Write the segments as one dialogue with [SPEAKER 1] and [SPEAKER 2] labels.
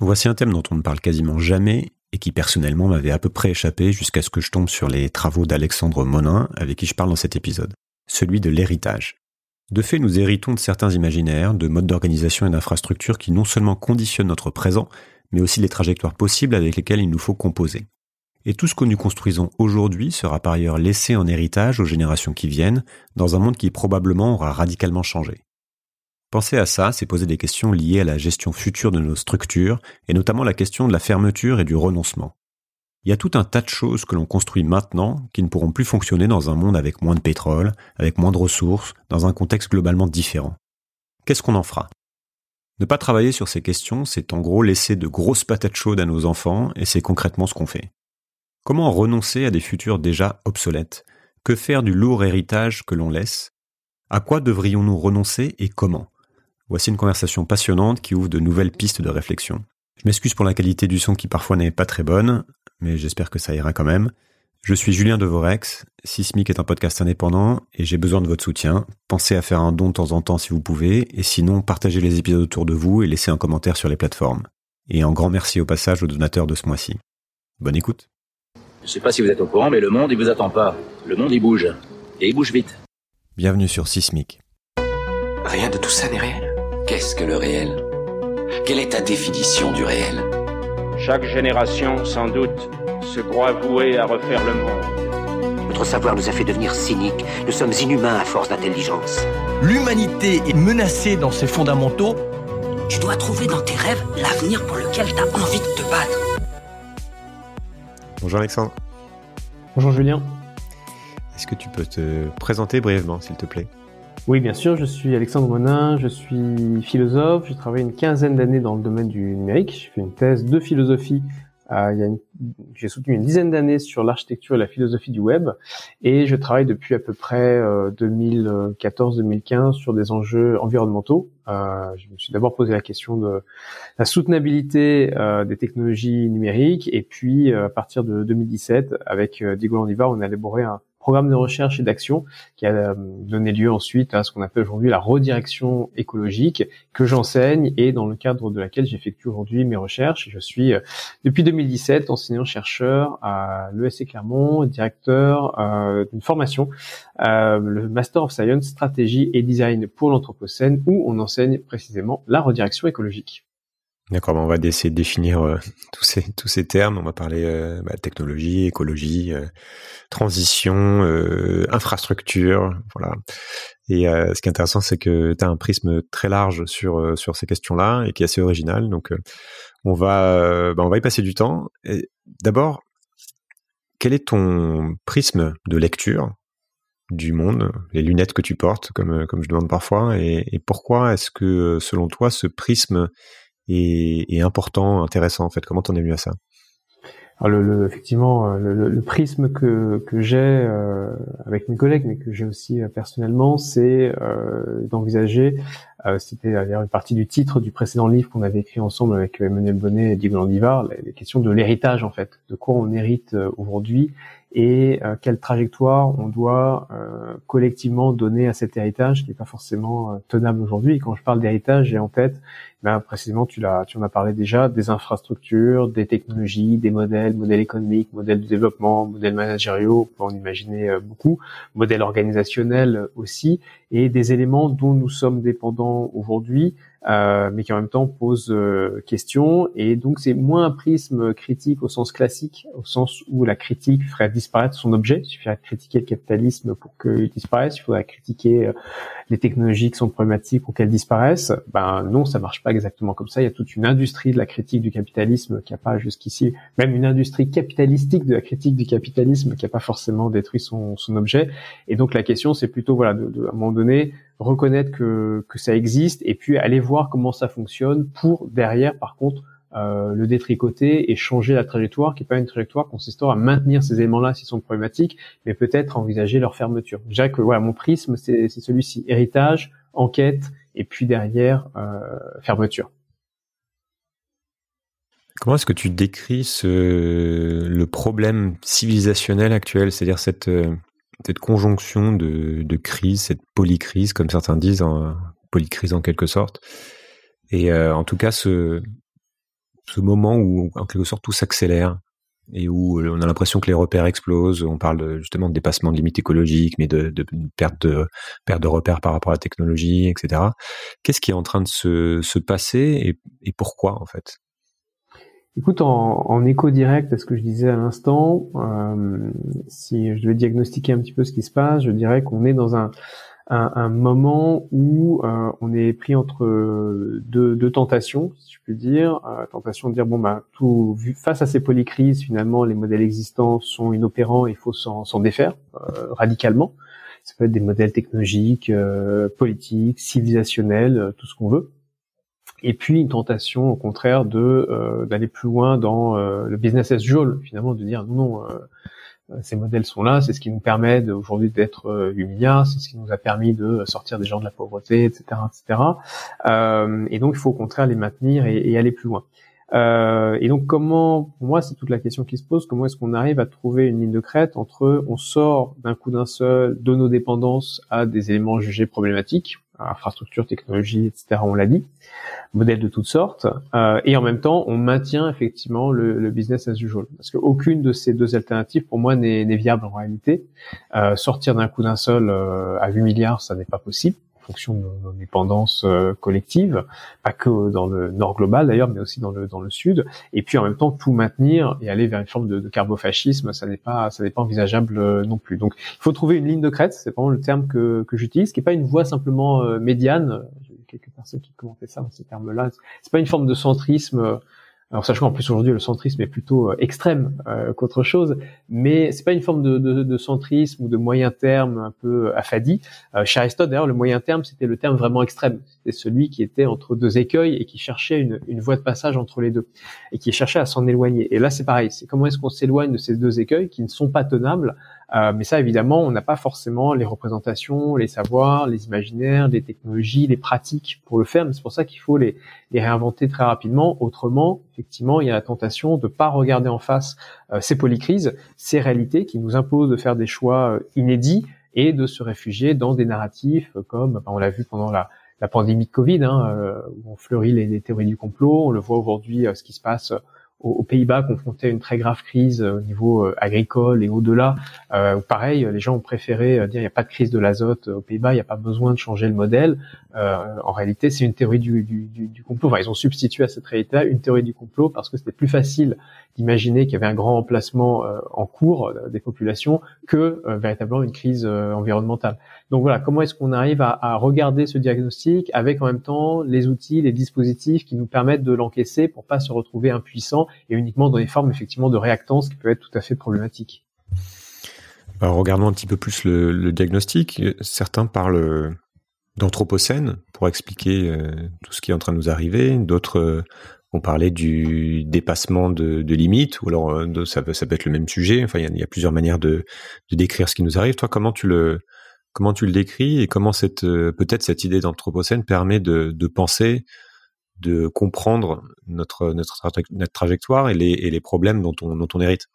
[SPEAKER 1] Voici un thème dont on ne parle quasiment jamais et qui personnellement m'avait à peu près échappé jusqu'à ce que je tombe sur les travaux d'Alexandre Monin avec qui je parle dans cet épisode, celui de l'héritage. De fait, nous héritons de certains imaginaires, de modes d'organisation et d'infrastructures qui non seulement conditionnent notre présent, mais aussi les trajectoires possibles avec lesquelles il nous faut composer. Et tout ce que nous construisons aujourd'hui sera par ailleurs laissé en héritage aux générations qui viennent, dans un monde qui probablement aura radicalement changé. Penser à ça, c'est poser des questions liées à la gestion future de nos structures, et notamment la question de la fermeture et du renoncement. Il y a tout un tas de choses que l'on construit maintenant qui ne pourront plus fonctionner dans un monde avec moins de pétrole, avec moins de ressources, dans un contexte globalement différent. Qu'est-ce qu'on en fera? Ne pas travailler sur ces questions, c'est en gros laisser de grosses patates chaudes à nos enfants, et c'est concrètement ce qu'on fait. Comment renoncer à des futurs déjà obsolètes? Que faire du lourd héritage que l'on laisse? À quoi devrions-nous renoncer et comment? Voici une conversation passionnante qui ouvre de nouvelles pistes de réflexion. Je m'excuse pour la qualité du son qui parfois n'est pas très bonne, mais j'espère que ça ira quand même. Je suis Julien Devorex, Sismic est un podcast indépendant et j'ai besoin de votre soutien. Pensez à faire un don de temps en temps si vous pouvez, et sinon partagez les épisodes autour de vous et laissez un commentaire sur les plateformes. Et un grand merci au passage aux donateurs de ce mois-ci. Bonne écoute.
[SPEAKER 2] Je sais pas si vous êtes au courant, mais le monde, il vous attend pas. Le monde, il bouge. Et il bouge vite.
[SPEAKER 1] Bienvenue sur Sismic.
[SPEAKER 3] Rien de tout ça n'est réel. Qu'est-ce que le réel? Quelle est ta définition du réel?
[SPEAKER 4] Chaque génération, sans doute, se croit vouée à refaire le monde.
[SPEAKER 5] Notre savoir nous a fait devenir cyniques. Nous sommes inhumains à force d'intelligence.
[SPEAKER 6] L'humanité est menacée dans ses fondamentaux.
[SPEAKER 7] Tu dois trouver dans tes rêves l'avenir pour lequel tu as envie de te battre.
[SPEAKER 1] Bonjour Alexandre.
[SPEAKER 8] Bonjour Julien.
[SPEAKER 1] Est-ce que tu peux te présenter brièvement, s'il te plaît?
[SPEAKER 8] Oui, bien sûr, je suis Alexandre Monin, je suis philosophe, j'ai travaillé une quinzaine d'années dans le domaine du numérique, j'ai fait une thèse de philosophie euh, j'ai soutenu une dizaine d'années sur l'architecture et la philosophie du web, et je travaille depuis à peu près 2014-2015 euh, sur des enjeux environnementaux. Euh, je me suis d'abord posé la question de la soutenabilité des technologies numériques, et puis à partir de 2017, avec Diego Landivar, on a élaboré un programme de recherche et d'action qui a euh, donné lieu ensuite à ce qu'on appelle aujourd'hui la redirection écologique que j'enseigne et dans le cadre de laquelle j'effectue aujourd'hui mes recherches. Je suis euh, depuis 2017 enseignant-chercheur à l'ESC Clermont, directeur euh, d'une formation, le Master of Science Stratégie et Design pour l'Anthropocène où on enseigne précisément la redirection écologique.
[SPEAKER 1] D'accord, on va essayer de définir euh, tous ces tous ces termes. On va parler euh, bah, technologie, écologie, euh, transition, infrastructure, voilà. Et ce qui est intéressant, c'est que tu as un prisme très large sur sur ces questions-là et qui est assez original. Donc, on va bah, on va y passer du temps. D'abord, quel est ton prisme de lecture du monde, les lunettes que tu portes, comme comme je demande parfois, et pourquoi est-ce que selon toi ce prisme et, important, intéressant en fait. Comment t'en es venu à ça?
[SPEAKER 8] Alors le, effectivement, euh, le, prisme que, que j'ai euh, avec mes collègues, mais que j'ai aussi euh, personnellement, c'est d'envisager, c'était d'ailleurs une partie du titre du précédent livre qu'on avait écrit ensemble avec Emmanuel Bonnet et Diego Landivar, les, les questions de l'héritage en fait, de quoi on hérite aujourd'hui et euh, quelle trajectoire on doit euh, collectivement donner à cet héritage qui n'est pas forcément euh, tenable aujourd'hui. Et quand je parle d'héritage, j'ai en tête, ben, précisément, tu l'as, tu en as parlé déjà, des infrastructures, des technologies, des modèles, modèles économiques, modèles de développement, modèles managériaux, on peut en imaginer beaucoup, modèles organisationnels aussi, et des éléments dont nous sommes dépendants aujourd'hui, euh, mais qui en même temps pose euh, question. Et donc c'est moins un prisme critique au sens classique, au sens où la critique ferait disparaître son objet. Il suffirait de critiquer le capitalisme pour qu'il disparaisse. Il faudrait critiquer euh, les technologies qui sont problématiques pour qu'elles disparaissent. Ben non, ça marche pas exactement comme ça. Il y a toute une industrie de la critique du capitalisme qui a pas jusqu'ici, même une industrie capitalistique de la critique du capitalisme qui a pas forcément détruit son, son objet. Et donc la question c'est plutôt voilà de, de, à un moment donné reconnaître que, que ça existe et puis aller voir comment ça fonctionne pour derrière, par contre, euh, le détricoter et changer la trajectoire, qui n'est pas une trajectoire consistant à maintenir ces éléments-là s'ils sont problématiques, mais peut-être envisager leur fermeture. Je dirais que voilà, mon prisme, c'est celui-ci héritage, enquête, et puis derrière euh, fermeture.
[SPEAKER 1] Comment est-ce que tu décris ce, le problème civilisationnel actuel, c'est-à-dire cette euh, cette conjonction de, de crise, cette polycrise, comme certains disent, en, polycrise en quelque sorte. Et euh, en tout cas, ce, moment où en quelque sorte tout s'accélère et où on a l'impression que les repères explosent. On parle justement de dépassement de limites écologiques, mais de, perte de repères par rapport à la technologie, etc. Qu'est-ce qui est en train de se, se passer et, et pourquoi en fait?
[SPEAKER 8] Écoute, en, en, écho direct à ce que je disais à l'instant, euh, si je devais diagnostiquer un petit peu ce qui se passe, je dirais qu'on est dans un, un, un moment où euh, on est pris entre deux, deux, tentations, si je puis dire. Euh, tentation de dire bon bah tout face à ces polycrises, finalement les modèles existants sont inopérants, il faut s'en défaire euh, radicalement. Ça peut être des modèles technologiques, euh, politiques, civilisationnels, tout ce qu'on veut et puis une tentation au contraire de euh, d'aller plus loin dans euh, le business as usual finalement de dire non non euh, ces modèles sont là c'est ce qui nous permet aujourd'hui d'être 8 milliards c'est ce qui nous a permis de sortir des gens de la pauvreté etc etc et donc il faut au contraire les maintenir et, et aller plus loin. Et donc comment pour moi c'est toute la question qui se pose comment est-ce qu'on arrive à trouver une ligne de crête entre on sort d'un coup d'un seul de nos dépendances à des éléments jugés problématiques infrastructure, technologie, etc. On l'a dit, modèles de toutes sortes, euh, et en même temps, on maintient effectivement le, le, business as usual, parce qu'aucune de ces deux alternatives, pour moi, n'est viable en réalité. Euh, sortir d'un coup d'un seul euh, à 8 milliards, ça n'est pas possible fonction de nos dépendances euh, collectives, pas que dans le nord global d'ailleurs, mais aussi dans le dans le sud. Et puis en même temps tout maintenir et aller vers une forme de, de carbofascisme, ça n'est pas ça n'est pas envisageable euh, non plus. Donc il faut trouver une ligne de crête, c'est vraiment le terme que que j'utilise, qui est pas une voie simplement euh, médiane. J'ai quelques personnes qui commentaient ça dans ces termes-là. C'est pas une forme de centrisme alors sachant qu'en plus aujourd'hui le centrisme est plutôt euh, extrême euh, qu'autre chose, mais c'est pas une forme de, de, de, centrisme ou de moyen terme un peu affadi. Euh, chez Aristote d'ailleurs le moyen terme c'était le terme vraiment extrême, c'était celui qui était entre deux écueils et qui cherchait une, une voie de passage entre les deux et qui cherchait à s'en éloigner. Et là c'est pareil, c'est comment est-ce qu'on s'éloigne de ces deux écueils qui ne sont pas tenables euh, mais ça, évidemment, on n'a pas forcément les représentations, les savoirs, les imaginaires, les technologies, les pratiques pour le faire. Mais c'est pour ça qu'il faut les, les, réinventer très rapidement. Autrement, effectivement, il y a la tentation de pas regarder en face euh, ces polycrises, ces réalités qui nous imposent de faire des choix euh, inédits et de se réfugier dans des narratifs comme, ben, on l'a vu pendant la, la pandémie de Covid, hein, où on fleurit les, les, théories du complot. On le voit aujourd'hui, ce qui se passe aux, Pays-Bas confrontés à une très grave crise euh, au niveau euh, agricole et au-delà. Euh, pareil, les gens ont préféré dire il n'y a pas de crise de l'azote aux Pays-Bas, il n'y a pas besoin de changer le modèle. en réalité, c'est une théorie du, du, du, complot. Enfin, ils ont substitué à cette réalité une théorie du complot parce que c'était plus facile d'imaginer qu'il y avait un grand emplacement en cours des populations que véritablement une crise environnementale. Donc voilà, comment est-ce qu'on arrive à, à, regarder ce diagnostic avec en même temps les outils, les dispositifs qui nous permettent de l'encaisser pour pas se retrouver impuissant et uniquement dans des formes effectivement de réactance qui peuvent être tout à fait problématiques.
[SPEAKER 1] Alors regardons un petit peu plus le, diagnostic. Certains parlent d'anthropocène pour expliquer euh, tout ce qui est en train de nous arriver. D'autres euh, ont parlé du dépassement de, limites, ou alors euh, ça, peut, être le même sujet. Enfin, il y, a, plusieurs manières de, de, décrire ce qui nous arrive. Toi, comment tu le comment tu le décris et comment cette peut-être cette idée d'anthropocène permet de penser de comprendre notre, notre, notre trajectoire et les, et les, problèmes dont on, dont on hérite.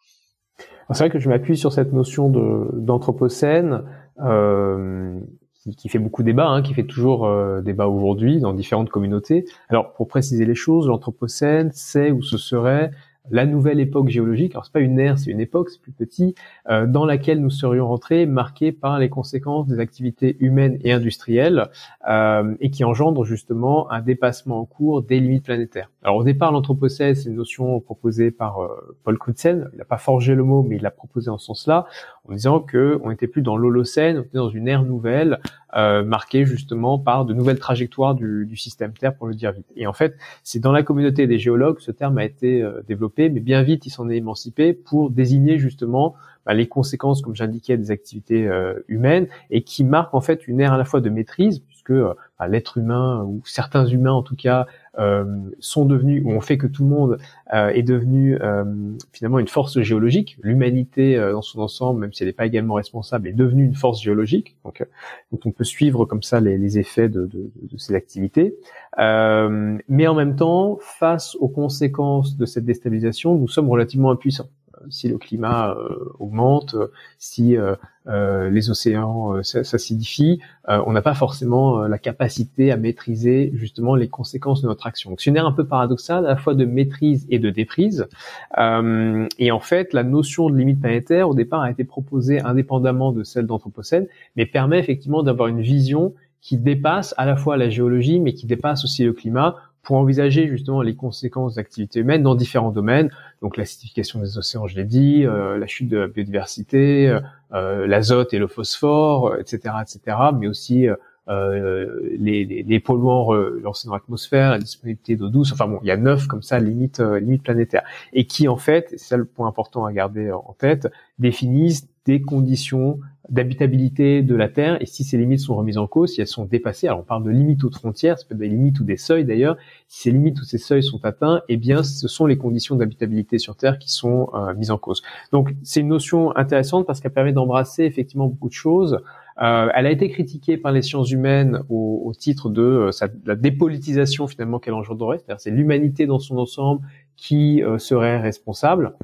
[SPEAKER 8] C'est vrai que je m'appuie sur cette notion d'anthropocène euh, qui, qui, fait beaucoup débat, hein, qui fait toujours euh, débat aujourd'hui dans différentes communautés. Alors pour préciser les choses, l'anthropocène, c'est ou ce serait la nouvelle époque géologique, alors c'est pas une ère, c'est une époque, c'est plus petit, euh, dans laquelle nous serions rentrés, marqués par les conséquences des activités humaines et industrielles, euh, et qui engendre justement un dépassement en cours des limites planétaires. Alors au départ, l'anthropocène, c'est une notion proposée par euh, Paul Crutzen. Il n'a pas forgé le mot, mais il l'a proposé en ce sens-là, en disant que on n'était plus dans l'Holocène, on était dans une ère nouvelle, euh, marquée justement par de nouvelles trajectoires du, du, système Terre, pour le dire vite. Et en fait, c'est dans la communauté des géologues, ce terme a été euh, développé, mais bien vite, il s'en est émancipé pour désigner justement bah, les conséquences, comme j'indiquais, des activités euh, humaines, et qui marque en fait une ère à la fois de maîtrise, puisque bah, l'être humain ou certains humains en tout cas euh, sont devenus, ou ont fait que tout le monde euh, est devenu euh, finalement une force géologique. L'humanité dans son ensemble, même si elle n'est pas également responsable, est devenue une force géologique. Donc, donc on peut suivre comme ça les, les effets de, de, de, ces activités. mais en même temps, face aux conséquences de cette déstabilisation, nous sommes relativement impuissants si le climat augmente, si les océans s'acidifient, on n'a pas forcément la capacité à maîtriser justement les conséquences de notre action. C'est une ère un peu paradoxale, à la fois de maîtrise et de déprise. et en fait, la notion de limite planétaire, au départ, a été proposée indépendamment de celle d'Anthropocène, mais permet effectivement d'avoir une vision qui dépasse à la fois la géologie, mais qui dépasse aussi le climat, pour envisager justement les conséquences d'activités humaines dans différents domaines. Donc l'acidification des océans, je l'ai dit, euh, la chute de la biodiversité, euh, euh l'azote et le phosphore, etc., etc., mais aussi euh, les, les, les, polluants lancés dans l'atmosphère, la disponibilité d'eau douce. Enfin bon, il y a neuf comme ça limites limites planétaires et qui en fait, c'est ça le point important à garder en tête, définissent des conditions d'habitabilité de la Terre et si ces limites sont remises en cause, si elles sont dépassées, alors on parle de limites ou de frontières, ça peut être des limites ou des seuils d'ailleurs, si ces limites ou ces seuils sont atteints, eh bien ce sont les conditions d'habitabilité sur Terre qui sont euh, mises en cause. Donc c'est une notion intéressante parce qu'elle permet d'embrasser effectivement beaucoup de choses. Euh, elle a été critiquée par les sciences humaines au, titre de euh, la dépolitisation finalement qu'elle engendrerait, c'est l'humanité dans son ensemble qui serait responsable.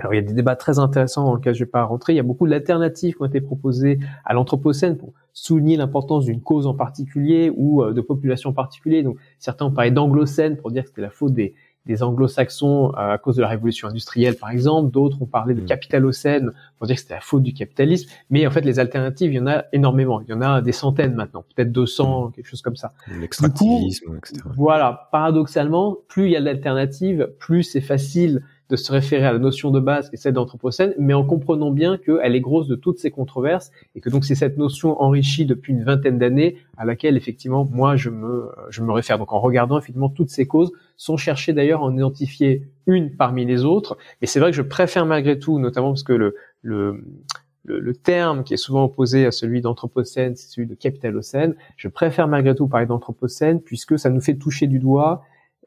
[SPEAKER 8] Alors il y a des débats très intéressants dans lesquels je ne vais pas rentrer. Il y a beaucoup d'alternatives qui ont été proposées à l'anthropocène pour souligner l'importance d'une cause en particulier ou euh, de population particulière. Donc certains ont parlé d'anglocène pour dire que c'était la faute des, des anglo-saxons euh, à cause de la révolution industrielle par exemple. D'autres ont parlé de mm. capitalocène pour dire que c'était la faute du capitalisme. Mais en fait les alternatives, il y en a énormément. Il y en a des centaines maintenant, peut-être 200, mm. quelque chose comme ça.
[SPEAKER 1] L'extractivisme, etc.
[SPEAKER 8] Voilà, paradoxalement, plus il y a d'alternatives, plus c'est facile de se référer à la notion de base qui est celle d'anthropocène, mais en comprenant bien qu'elle est grosse de toutes ces controverses et que donc c'est cette notion enrichie depuis une vingtaine d'années à laquelle effectivement moi je me je me réfère. Donc en regardant effectivement toutes ces causes, sont cherchées d'ailleurs à en identifier une parmi les autres. Mais c'est vrai que je préfère malgré tout, notamment parce que le le le, terme qui est souvent opposé à celui d'anthropocène, c'est celui de capitalocène. Je préfère malgré tout parler d'anthropocène puisque ça nous fait toucher du doigt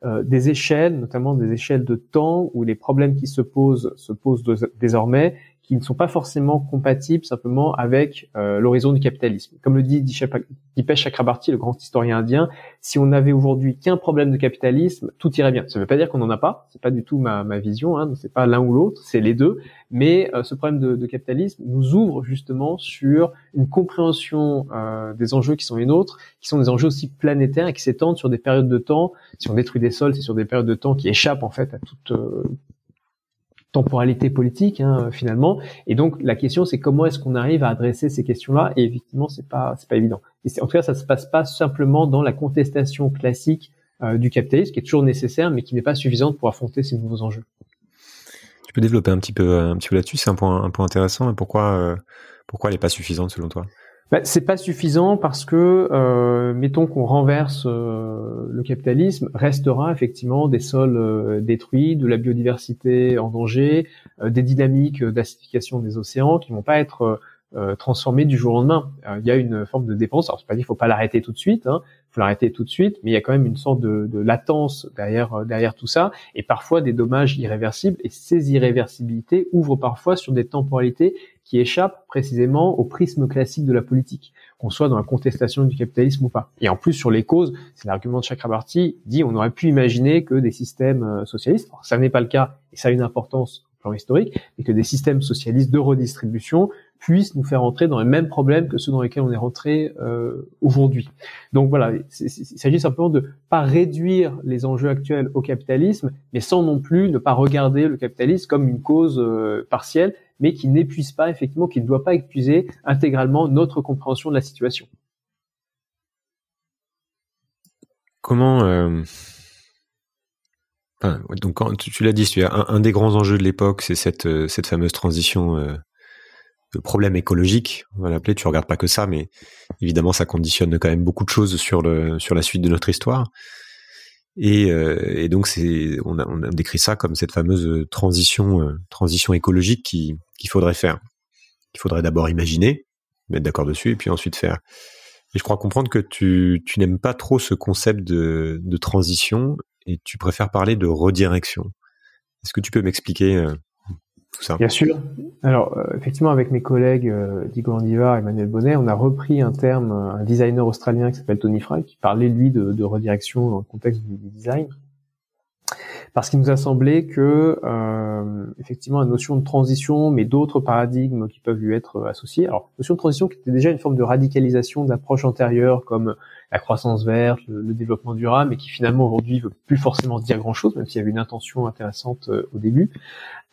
[SPEAKER 8] euh, des échelles, notamment des échelles de temps où les problèmes qui se posent se posent désormais qui ne sont pas forcément compatibles simplement avec euh, l'horizon du capitalisme. Comme le dit Dipesh Chakrabarti, le grand historien indien, si on n'avait aujourd'hui qu'un problème de capitalisme, tout irait bien. Ça ne veut pas dire qu'on n'en a pas, c'est pas du tout ma, ma vision, hein, c'est pas l'un ou l'autre, c'est les deux. Mais euh, ce problème de, de, capitalisme nous ouvre justement sur une compréhension euh, des enjeux qui sont les nôtres, qui sont des enjeux aussi planétaires et qui s'étendent sur des périodes de temps. Si on détruit des sols, c'est sur des périodes de temps qui échappent en fait à toute euh, temporalité politique hein, finalement. Et donc la question c'est comment est-ce qu'on arrive à adresser ces questions-là? Et effectivement c'est pas c'est pas évident. Et en tout cas ça se passe pas simplement dans la contestation classique euh, du capitalisme qui est toujours nécessaire mais qui n'est pas suffisante pour affronter ces nouveaux enjeux.
[SPEAKER 1] Tu peux développer un petit peu un petit peu là-dessus. C'est un point un point intéressant. pourquoi euh, pourquoi elle n'est pas suffisante selon toi?
[SPEAKER 8] Bah, c'est pas suffisant parce que, euh, mettons qu'on renverse euh, le capitalisme, restera effectivement des sols euh, détruits, de la biodiversité en danger, des dynamiques d'acidification des océans qui vont pas être transformées du jour au lendemain. Il y a une forme de dépense. Alors c'est pas dit qu'il faut pas l'arrêter tout de suite, hein, faut l'arrêter tout de suite, mais il y a quand même une sorte de, de latence derrière derrière tout ça, et parfois des dommages irréversibles. Et ces irréversibilités ouvrent parfois sur des temporalités qui échappe précisément au prisme classique de la politique, qu'on soit dans la contestation du capitalisme ou pas. Et en plus, sur les causes, c'est l'argument de Chakrabarti, dit on aurait pu imaginer que des systèmes euh, socialistes, ça n'est pas le cas, et ça a une importance au plan historique, mais que des systèmes socialistes de redistribution puissent nous faire entrer dans les mêmes problèmes que ceux dans lesquels on est rentré euh, aujourd'hui. Donc voilà, il s'agit simplement de pas réduire les enjeux actuels au capitalisme, mais sans non plus ne pas regarder le capitalisme comme une cause euh, partielle, mais qui n'épuise pas effectivement, qui ne doit pas épuiser intégralement notre compréhension de la situation.
[SPEAKER 1] Comment euh... donc tu, l'as dit, un, des grands enjeux de l'époque, c'est cette fameuse transition de problème écologique, on va l'appeler. Tu regardes pas que ça, mais évidemment ça conditionne quand même beaucoup de choses sur le sur la suite de notre histoire. Et, euh, et donc on a, on a décrit ça comme cette fameuse transition euh, transition écologique qui qu'il faudrait faire. Il faudrait d'abord imaginer, mettre d'accord dessus, et puis ensuite faire. Et je crois comprendre que tu, tu n'aimes pas trop ce concept de, de transition et tu préfères parler de redirection. Est-ce que tu peux m'expliquer euh,
[SPEAKER 8] Bien sûr. Alors, euh, effectivement, avec mes collègues euh, Diego Landivar et Emmanuel Bonnet, on a repris un terme, un designer australien qui s'appelle Tony Fry, qui parlait, lui, de redirection dans le contexte du design. Parce qu'il nous a semblé que euh, effectivement la notion de transition, mais d'autres paradigmes qui peuvent lui être associés. Alors notion de transition qui était déjà une forme de radicalisation d'approches antérieures comme la croissance verte, le, développement durable, mais qui finalement aujourd'hui veut plus forcément dire grand-chose, même s'il y avait une intention intéressante euh, au début.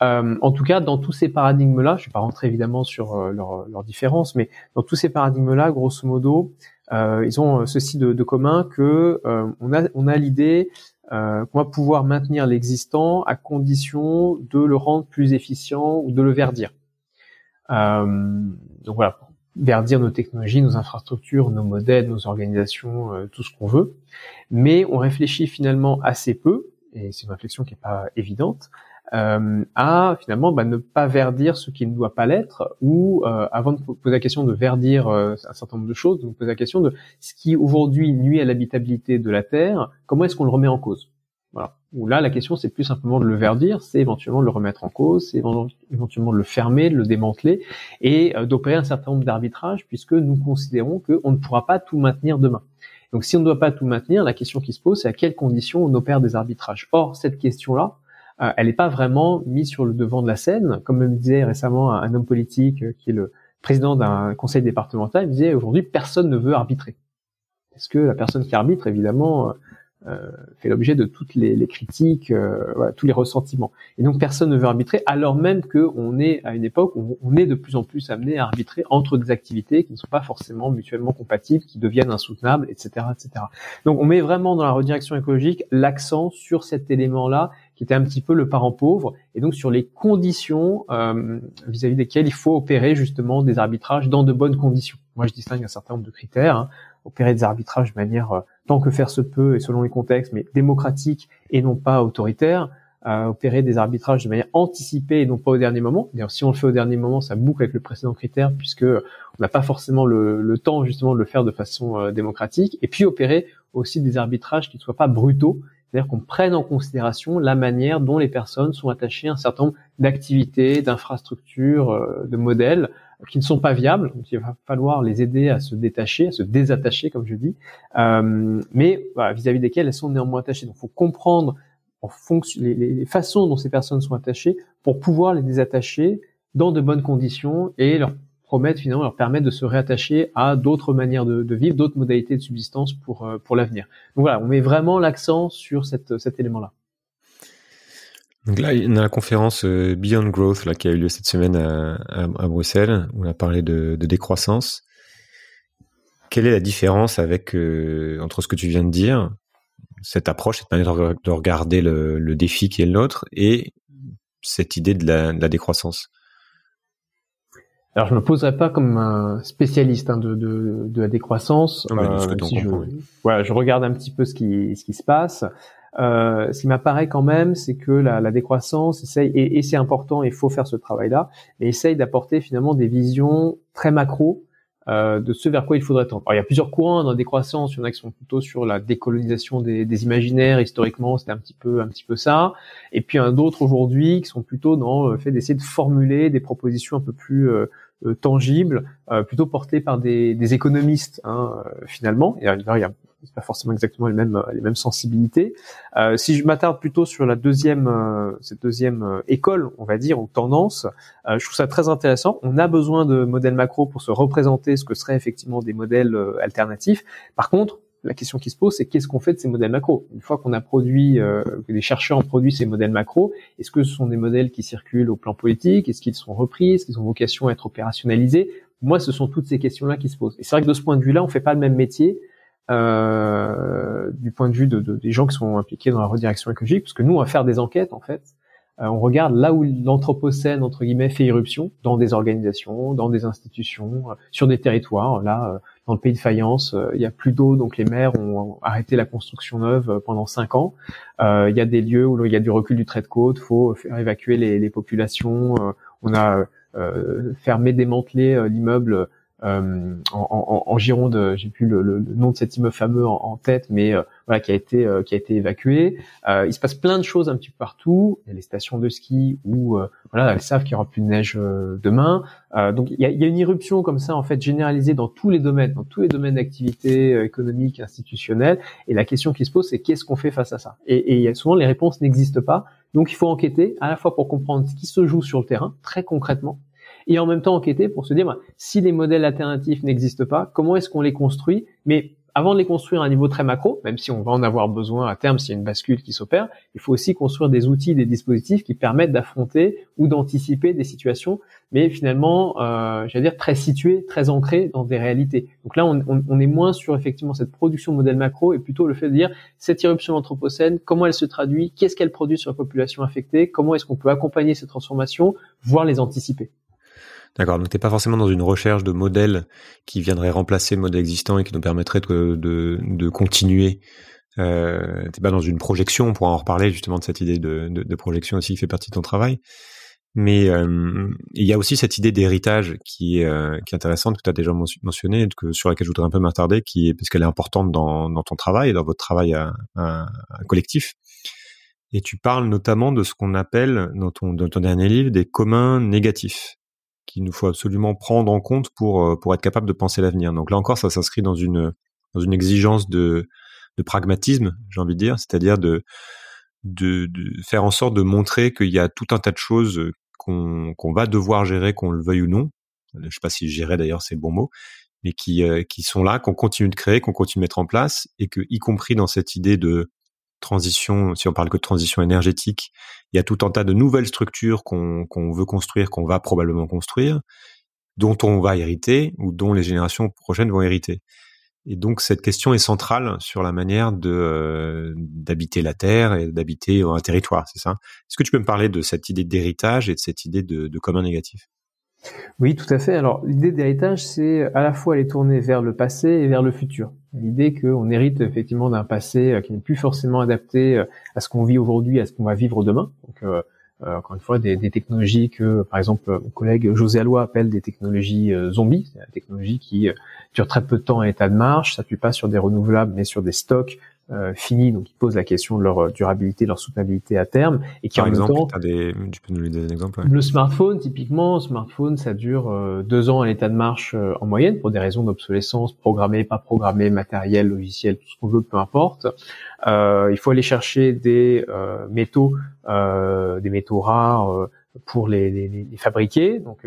[SPEAKER 8] Euh, en tout cas, dans tous ces paradigmes-là, je ne vais pas rentrer évidemment sur euh, leurs différences, mais dans tous ces paradigmes-là, grosso modo, euh, ils ont ceci de, commun que on a l'idée qu'on va pouvoir maintenir l'existant à condition de le rendre plus efficient ou de le verdir. donc voilà, verdir nos technologies, nos infrastructures, nos modèles, nos organisations, euh, tout ce qu'on veut. Mais on réfléchit finalement assez peu, et c'est une réflexion qui n'est pas évidente, euh, à finalement bah, ne pas verdir ce qui ne doit pas l'être, ou euh, avant de poser la question de verdir un certain nombre de choses, de poser la question de ce qui aujourd'hui nuit à l'habitabilité de la Terre, comment est-ce qu'on le remet en cause? Voilà. Où là, la question, c'est plus simplement de le verdir, c'est éventuellement de le remettre en cause, c'est éventuellement de le fermer, de le démanteler, et euh, d'opérer un certain nombre d'arbitrages, puisque nous considérons qu'on ne pourra pas tout maintenir demain. Donc si on ne doit pas tout maintenir, la question qui se pose, c'est à quelles conditions on opère des arbitrages? Or, cette question-là, euh, elle n'est pas vraiment mise sur le devant de la scène. Comme me disait récemment un, homme politique euh, qui est le président d'un conseil départemental, il disait aujourd'hui, personne ne veut arbitrer. Est-ce que la personne qui arbitre, évidemment, euh, fait l'objet de toutes les, les critiques, euh, voilà, tous les ressentiments. Et donc personne ne veut arbitrer, alors même qu'on est à une époque où on est de plus en plus amené à arbitrer entre des activités qui ne sont pas forcément mutuellement compatibles, qui deviennent insoutenables, etc., etc. Donc on met vraiment dans la redirection écologique l'accent sur cet élément-là qui était un petit peu le parent pauvre, et donc sur les conditions euh, vis-à-vis desquelles il faut opérer justement des arbitrages dans de bonnes conditions. Moi, je distingue un certain nombre de critères. Hein opérer des arbitrages de manière euh, tant que faire se peut et selon les contextes, mais démocratique et non pas autoritaire. Euh, opérer des arbitrages de manière anticipée et non pas au dernier moment. D'ailleurs, si on le fait au dernier moment, ça boucle avec le précédent critère puisque on n'a pas forcément le, le, temps justement de le faire de façon euh, démocratique. Et puis opérer aussi des arbitrages qui ne soient pas brutaux, c'est-à-dire qu'on prenne en considération la manière dont les personnes sont attachées à un certain nombre d'activités, d'infrastructures, euh, de modèles qui ne sont pas viables. Donc il va falloir les aider à se détacher, à se désattacher, comme je dis, euh, mais vis-à-vis desquelles elles sont néanmoins attachées. Donc il faut comprendre les, les, façons dont ces personnes sont attachées pour pouvoir les désattacher dans de bonnes conditions et leur promettre finalement leur permettre de se réattacher à d'autres manières de, vivre, d'autres modalités de subsistance pour euh, pour l'avenir. Donc voilà, on met vraiment l'accent sur cette, cet élément-là.
[SPEAKER 1] Donc là, il a la conférence euh, Beyond Growth là, qui a eu lieu cette semaine à, à, Bruxelles, où on a parlé de, de, décroissance. Quelle est la différence avec euh, entre ce que tu viens de dire, cette approche, cette manière de regarder le, le défi qui est le nôtre, et cette idée de la décroissance?
[SPEAKER 8] Alors je me poserai pas comme un spécialiste hein, de, de, de, la décroissance.
[SPEAKER 1] Non, euh, si
[SPEAKER 8] je, voilà, je regarde un petit peu ce qui, ce qui se passe. Euh, ce qui m'apparaît quand même, c'est que la, la, décroissance essaye, et, et c'est important, il faut faire ce travail-là, et essaye d'apporter finalement des visions très macro euh, de ce vers quoi il faudrait tendre. Alors, il y a plusieurs courants dans la décroissance. Il y en a qui sont plutôt sur la décolonisation des, des imaginaires. Historiquement, c'était un petit peu, un petit peu ça. Et puis, il y en a d'autres aujourd'hui qui sont plutôt dans le fait d'essayer de formuler des propositions un peu plus euh, euh tangibles, euh, plutôt portées par des, des économistes hein, euh, finalement. Et il y a pas forcément exactement les mêmes les mêmes sensibilités. Euh, si je m'attarde plutôt sur la deuxième euh, cette deuxième école, on va dire ou tendance, je trouve ça très intéressant. On a besoin de modèles macro pour se représenter ce que seraient effectivement des modèles alternatifs. Par contre, la question qui se pose, c'est qu'est-ce qu'on fait de ces modèles macro? Une fois qu'on a produit, que des chercheurs ont produit ces modèles macro, est-ce que ce sont des modèles qui circulent au plan politique? Est-ce qu'ils sont repris? Est-ce qu'ils ont vocation à être opérationnalisés? Moi, ce sont toutes ces questions-là qui se posent. Et c'est vrai que de ce point de vue-là, on fait pas le même métier euh, du point de vue de, de, des gens qui sont impliqués dans la redirection écologique, parce que nous, on va faire des enquêtes, en fait. Euh, on regarde là où l'anthropocène, entre guillemets, fait irruption, dans des organisations, dans des institutions, euh, sur des territoires. Là, euh, dans le pays de Fayence, il y a plus d'eau, donc les maires ont arrêté la construction neuve pendant cinq ans. il y a des lieux où il y a du recul du trait de côte, faut faire évacuer les populations. on a fermé, démantelé l'immeuble en, en, en, Gironde, j'ai plus le, le, nom de cet immeuble fameux en, tête, mais voilà qui a été qui a été évacué. il se passe plein de choses un petit peu partout. Il y a les stations de ski où voilà elles savent qu'il y aura plus de neige demain. donc il y a, y a, une irruption comme ça en fait généralisée dans tous les domaines, dans tous les domaines d'activité économique, institutionnelle. Et la question qui se pose, c'est qu'est-ce qu'on fait face à ça? Et, et souvent les réponses n'existent pas. Donc il faut enquêter à la fois pour comprendre ce qui se joue sur le terrain, très concrètement, et en même temps enquêter pour se dire bah, si les modèles alternatifs n'existent pas, comment est-ce qu'on les construit? Mais avant de les construire à un niveau très macro, même si on va en avoir besoin à terme s'il y a une bascule qui s'opère, il faut aussi construire des outils, des dispositifs qui permettent d'affronter ou d'anticiper des situations, mais finalement, euh, j'allais dire très situées, très ancrées dans des réalités. Donc là, on, on, on, est moins sur effectivement cette production de modèles macro et plutôt le fait de dire cette irruption anthropocène, comment elle se traduit, qu'est-ce qu'elle produit sur la population affectée, comment est-ce qu'on peut accompagner ces transformations, voire les anticiper.
[SPEAKER 1] D'accord, donc t'es pas forcément dans une recherche de modèles qui viendraient remplacer le modèle existant et qui nous permettrait de, de, de continuer. Euh, t'es pas dans une projection, on pourra en reparler justement de cette idée de, de, de projection aussi qui fait partie de ton travail. Mais euh, il y a aussi cette idée d'héritage qui est, euh, qui est intéressante que tu as déjà mentionné, que sur laquelle je voudrais un peu m'attarder, qui est parce qu'elle est importante dans, dans ton travail et dans votre travail à, à, collectif. Et tu parles notamment de ce qu'on appelle dans ton, dans ton dernier livre des communs négatifs qu'il nous faut absolument prendre en compte pour euh, pour être capable de penser l'avenir. Donc là encore, ça s'inscrit dans une dans une exigence de de pragmatisme, j'ai envie de dire, c'est-à-dire de, de, de faire en sorte de montrer qu'il y a tout un tas de choses qu'on qu'on va devoir gérer, qu'on le veuille ou non. Je sais pas si gérer d'ailleurs c'est le bon mot, mais qui euh, qui sont là, qu'on continue de créer, qu'on continue de mettre en place, et que y compris dans cette idée de transition, si on parle que de transition énergétique, il y a tout un tas de nouvelles structures qu'on veut construire, qu'on va probablement construire, dont on va hériter ou dont les générations prochaines vont hériter. Et donc cette question est centrale sur la manière de euh, d'habiter la terre et d'habiter un territoire, c'est ça? Est-ce que tu peux me parler de cette idée d'héritage et de cette idée de, de commun négatif?
[SPEAKER 8] Oui, tout à fait. Alors l'idée d'héritage, c'est à la fois aller tourner vers le passé et vers le futur. L'idée qu'on hérite effectivement d'un passé euh, qui n'est plus forcément adapté euh, à ce qu'on vit aujourd'hui, à ce qu'on va vivre demain. Donc euh, encore une fois, des, technologies que, par exemple, mon collègue José Allois appelle des technologies zombies, c'est la technologie qui dure très peu de temps à état de marche, ne pas sur des renouvelables, mais sur des stocks euh, fini, donc qui pose la question de leur euh, durabilité, de leur soutenabilité à terme, et qui
[SPEAKER 1] Par
[SPEAKER 8] en
[SPEAKER 1] exemple,
[SPEAKER 8] même
[SPEAKER 1] temps, des, tu peux nous donner des exemples.
[SPEAKER 8] Le smartphone, typiquement, smartphone, ça dure euh, deux ans à l'état de marche en moyenne pour des raisons d'obsolescence, programmée, pas programmée, matériel, logiciel, tout ce qu'on veut, peu importe. il faut aller chercher des métaux, des métaux rares pour les, les, les fabriquer. Donc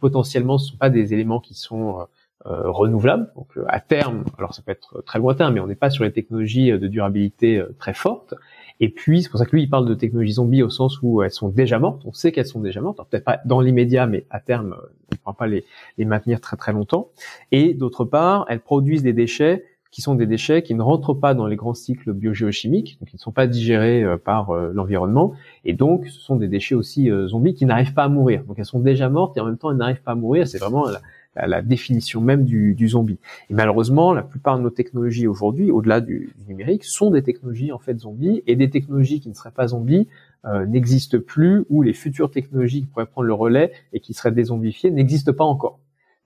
[SPEAKER 8] potentiellement, ce sont pas des éléments qui sont euh, renouvelables. Donc euh, à terme, alors ça peut être très lointain, mais on n'est pas sur les technologies euh, de durabilité très fortes. Et puis c'est pour ça que lui il parle de technologies zombies au sens où elles sont déjà mortes. On sait qu'elles sont déjà mortes. Peut-être pas dans l'immédiat, mais à terme on ne pourra pas les, les maintenir très très longtemps. Et d'autre part, elles produisent des déchets qui sont des déchets qui ne rentrent pas dans les grands cycles biogéochimiques, donc qui ne sont pas digérés par l'environnement, et donc ce sont des déchets aussi zombies qui n'arrivent pas à mourir. Donc elles sont déjà mortes et en même temps elles n'arrivent pas à mourir. C'est vraiment la définition même du, zombie. Et malheureusement, la plupart de nos technologies aujourd'hui, au-delà du, numérique, sont des technologies en fait zombies, et des technologies qui ne seraient pas zombies euh, n'existent plus, ou les futures technologies qui pourraient prendre le relais et qui seraient dézombifiées n'existent pas encore.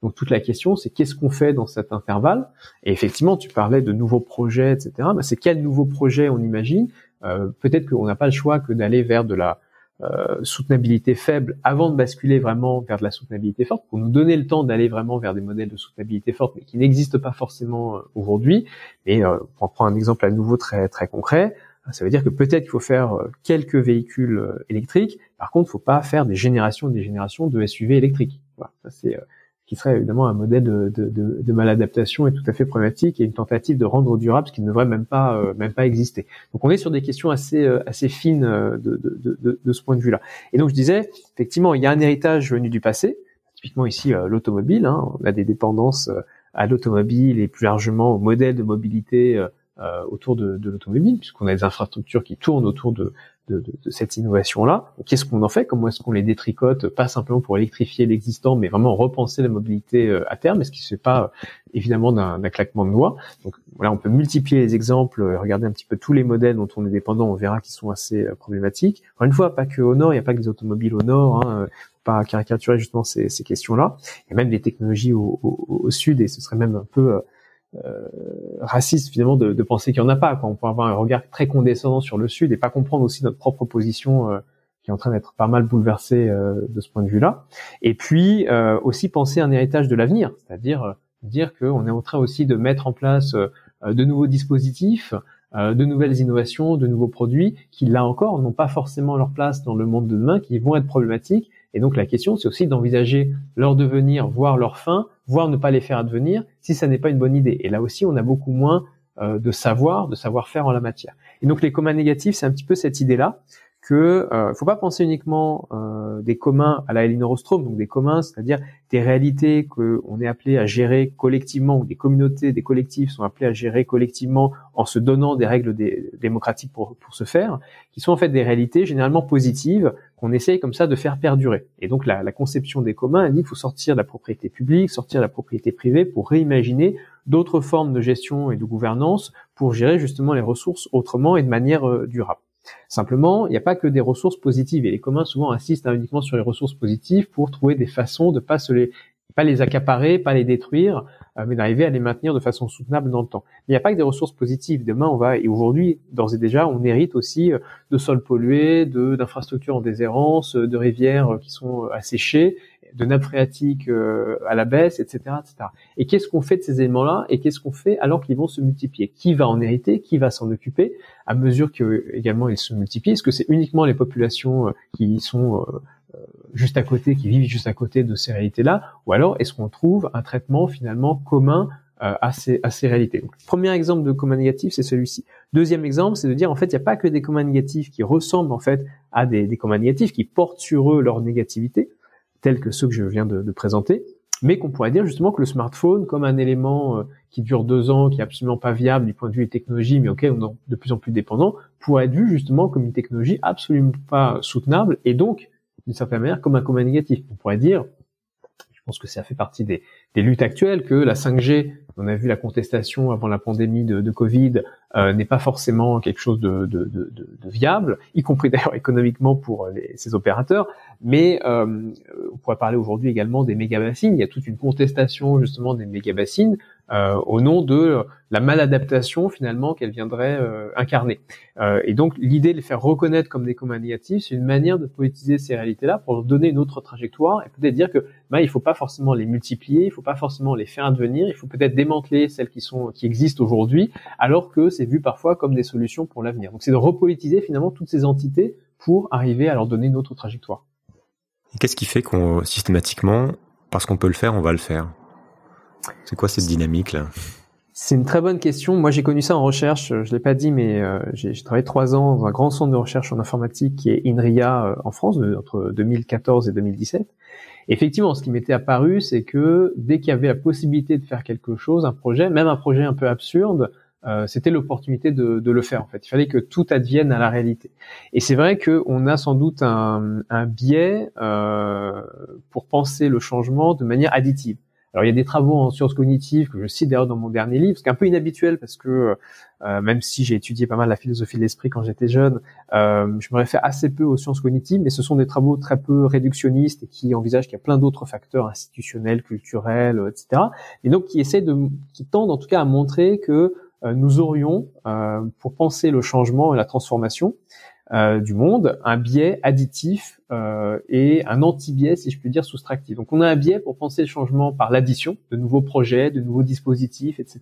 [SPEAKER 8] Donc toute la question, c'est qu'est-ce qu'on fait dans cet intervalle? Et effectivement, tu parlais de nouveaux projets, etc. Ben, c'est quel nouveau projet on imagine? Euh, Peut-être qu'on n'a pas le choix que d'aller vers de la euh, soutenabilité faible avant de basculer vraiment vers de la soutenabilité forte, pour nous donner le temps d'aller vraiment vers des modèles de soutenabilité forte, mais qui n'existent pas forcément euh, aujourd'hui. Mais euh, pour prendre un exemple à nouveau très très concret, ça veut dire que peut-être qu'il faut faire quelques véhicules électriques. Par contre, il ne faut pas faire des générations et des générations de SUV électriques. Voilà, ça c'est qui serait évidemment un modèle de, de, de, de, maladaptation et tout à fait problématique et une tentative de rendre durable ce qui ne devrait même pas euh, même pas exister. Donc on est sur des questions assez euh, assez fines euh, de, ce point de vue-là. Et donc je disais effectivement il y a un héritage venu du passé, typiquement ici l'automobile. Hein, on a des dépendances à l'automobile et plus largement au modèle de mobilité autour de, de l'automobile, puisqu'on a des infrastructures qui tournent autour de, de, de, de cette innovation-là. Qu'est-ce qu'on en fait? Comment est-ce qu'on les détricote? Pas simplement pour électrifier l'existant, mais vraiment repenser la mobilité euh, à terme. Et ce qui se fait pas euh, évidemment d'un claquement de doigts. Donc voilà, on peut multiplier les exemples, regarder un petit peu tous les modèles dont on est dépendant. On verra qu'ils sont assez euh, problématiques. Encore une fois, pas que au nord, il n'y a pas que des automobiles au nord. Hein, pas caricaturer justement ces, ces questions-là. A même des technologies au, au, au, sud, et ce serait même un peu euh, raciste finalement de, de penser qu'il n'y en a pas. Quoi. On peut avoir un regard très condescendant sur le Sud et pas comprendre aussi notre propre position euh, qui est en train d'être pas mal bouleversée euh, de ce point de vue-là. Et puis aussi penser un héritage de l'avenir, c'est-à-dire dire qu'on est en train aussi de mettre en place de nouveaux dispositifs, de nouvelles innovations, de nouveaux produits qui là encore n'ont pas forcément leur place dans le monde de demain, qui vont être problématiques. Et donc la question, c'est aussi d'envisager leur devenir, voire leur fin, voire ne pas les faire advenir, si ça n'est pas une bonne idée. Et là aussi, on a beaucoup moins euh, de savoir, de savoir-faire en la matière. Et donc les communs négatifs, c'est un petit peu cette idée-là que euh, faut pas penser uniquement euh, des communs à la Elinor Ostrom, donc des communs, c'est-à-dire des réalités qu'on est appelé à gérer collectivement, ou des communautés, des collectifs sont appelés à gérer collectivement en se donnant des règles démocratiques pour, pour se faire, qui sont en fait des réalités généralement positives qu'on essaye comme ça de faire perdurer. Et donc la, la conception des communs, elle dit qu'il faut sortir de la propriété publique, sortir de la propriété privée pour réimaginer d'autres formes de gestion et de gouvernance pour gérer justement les ressources autrement et de manière euh, durable. Simplement, il n'y a pas que des ressources positives et les communs souvent insistent uniquement sur les ressources positives pour trouver des façons de pas se les pas les accaparer, pas les détruire, euh, mais d'arriver à les maintenir de façon soutenable dans le temps. il n'y a pas que des ressources positives. Demain, on va et aujourd'hui, d'ores et déjà, on hérite aussi euh, de sols pollués, d'infrastructures en déshérence, de rivières qui sont asséchées de nappes phréatiques euh, à la baisse, etc., etc. Et qu'est-ce qu'on fait de ces éléments-là et qu'est-ce qu'on fait alors qu'ils vont se multiplier? Qui va en hériter? Qui va s'en occuper? À mesure que également ils se multiplient Est-ce que c'est uniquement les populations euh, qui sont euh, juste à côté, qui vivent juste à côté de ces réalités-là, ou alors est-ce qu'on trouve un traitement finalement commun à ces, à ces réalités? Premier exemple de commun négatif, c'est celui-ci. Deuxième exemple, c'est de dire en fait, il n'y a pas que des communs négatifs qui ressemblent en fait à des, des communs négatifs qui portent sur eux leur négativité, tels que ceux que je viens de, présenter, mais qu'on pourrait dire justement que le smartphone, comme un élément euh, qui dure deux ans, qui est absolument pas viable du point de vue des technologies, mais auquel on est de plus en plus dépendant, pourrait être vu justement comme une technologie absolument pas soutenable et donc, d'une certaine manière, comme un commun négatif. On pourrait dire, je pense que ça fait partie des, des luttes actuelles, que la 5G, on a vu la contestation avant la pandémie de, Covid, euh, n'est pas forcément quelque chose de, de, de, de viable, y compris d'ailleurs économiquement pour les, ces opérateurs. Mais euh, on pourrait parler aujourd'hui également des méga-bassines. Il y a toute une contestation justement des méga-bassines euh, au nom de la maladaptation finalement qu'elle viendrait euh, incarner. Euh, et donc l'idée de les faire reconnaître comme des communs négatifs, c'est une manière de politiser ces réalités-là pour leur donner une autre trajectoire et peut-être dire que bah, il faut pas forcément les multiplier, il faut pas forcément les faire advenir, il faut peut-être démanteler celles qui sont qui existent aujourd'hui, alors que c'est vu parfois comme des solutions pour l'avenir. Donc c'est de repolitiser finalement toutes ces entités pour arriver à leur donner une autre trajectoire.
[SPEAKER 1] Qu'est-ce qui fait qu'on systématiquement, parce qu'on peut le faire, on va le faire? C'est quoi cette dynamique là?
[SPEAKER 8] C'est une très bonne question. Moi, j'ai connu ça en recherche. Je l'ai pas dit, mais euh, j'ai travaillé trois ans dans un grand centre de recherche en informatique qui est INRIA euh, en France, entre 2014 et 2017. effectivement, ce qui m'était apparu, c'est que dès qu'il y avait la possibilité de faire quelque chose, un projet, même un projet un peu absurde, euh, c'était l'opportunité de, le faire en fait. Il fallait que tout advienne à la réalité. Et c'est vrai qu'on a sans doute un, biais pour penser le changement de manière additive. Alors il y a des travaux en sciences cognitives que je cite d'ailleurs dans mon dernier livre, ce qui est un peu inhabituel parce que euh, même si j'ai étudié pas mal la philosophie de l'esprit quand j'étais jeune, euh, je me réfère assez peu aux sciences cognitives, mais ce sont des travaux très peu réductionnistes et qui envisagent qu'il y a plein d'autres facteurs institutionnels, culturels, etc. Et donc qui essaient de, qui tendent en tout cas à montrer que euh, nous aurions, euh, pour penser le changement et la transformation euh, du monde, un biais additif et un anti-biais, si je puis dire, soustractif. Donc on a un biais pour penser le changement par l'addition de nouveaux projets, de nouveaux dispositifs, etc.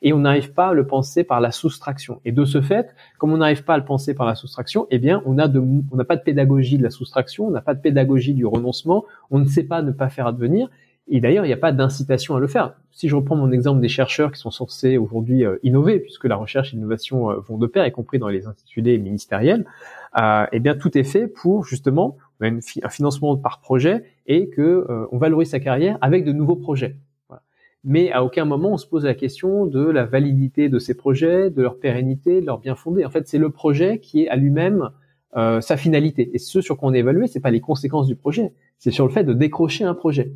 [SPEAKER 8] Et on n'arrive pas à le penser par la soustraction. Et de ce fait, comme on n'arrive pas à le penser par la soustraction, eh bien on a de, on n'a pas de pédagogie de la soustraction, on n'a pas de pédagogie du renoncement, on ne sait pas ne pas faire advenir. Et d'ailleurs, il n'y a pas d'incitation à le faire. Si je reprends mon exemple des chercheurs qui sont censés aujourd'hui euh, innover, puisque la recherche et l'innovation euh, vont de pair, y compris dans les intitulés ministériels, euh, eh bien tout est fait pour justement un financement par projet et que on valorise sa carrière avec de nouveaux projets. mais à aucun moment on se pose la question de la validité de ces projets, de leur pérennité, de leur bien fondé. En fait, c'est le projet qui est à lui-même euh, sa finalité. Et ce sur quoi on est évalué, c'est pas les conséquences du projet, c'est sur le fait de décrocher un projet.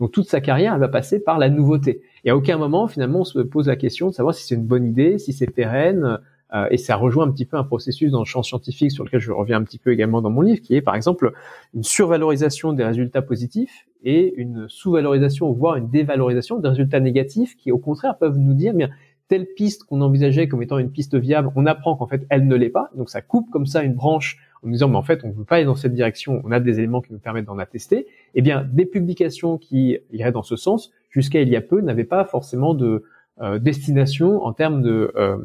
[SPEAKER 8] Donc toute sa carrière, elle va passer par la nouveauté. Et à aucun moment, finalement, on se pose la question de savoir si c'est une bonne idée, si c'est pérenne. Euh, et ça rejoint un petit peu un processus dans le champ scientifique sur lequel je reviens un petit peu également dans mon livre, qui est par exemple une survalorisation des résultats positifs et une sous-valorisation, voire une dévalorisation des résultats négatifs, qui au contraire peuvent nous dire, bien, telle piste qu'on envisageait comme étant une piste viable, on apprend qu'en fait elle ne l'est pas. Donc ça coupe comme ça une branche en disant mais en fait on ne veut pas aller dans cette direction, on a des éléments qui nous permettent d'en attester. Eh bien des publications qui iraient dans ce sens jusqu'à il y a peu n'avaient pas forcément de euh, destination en termes de euh,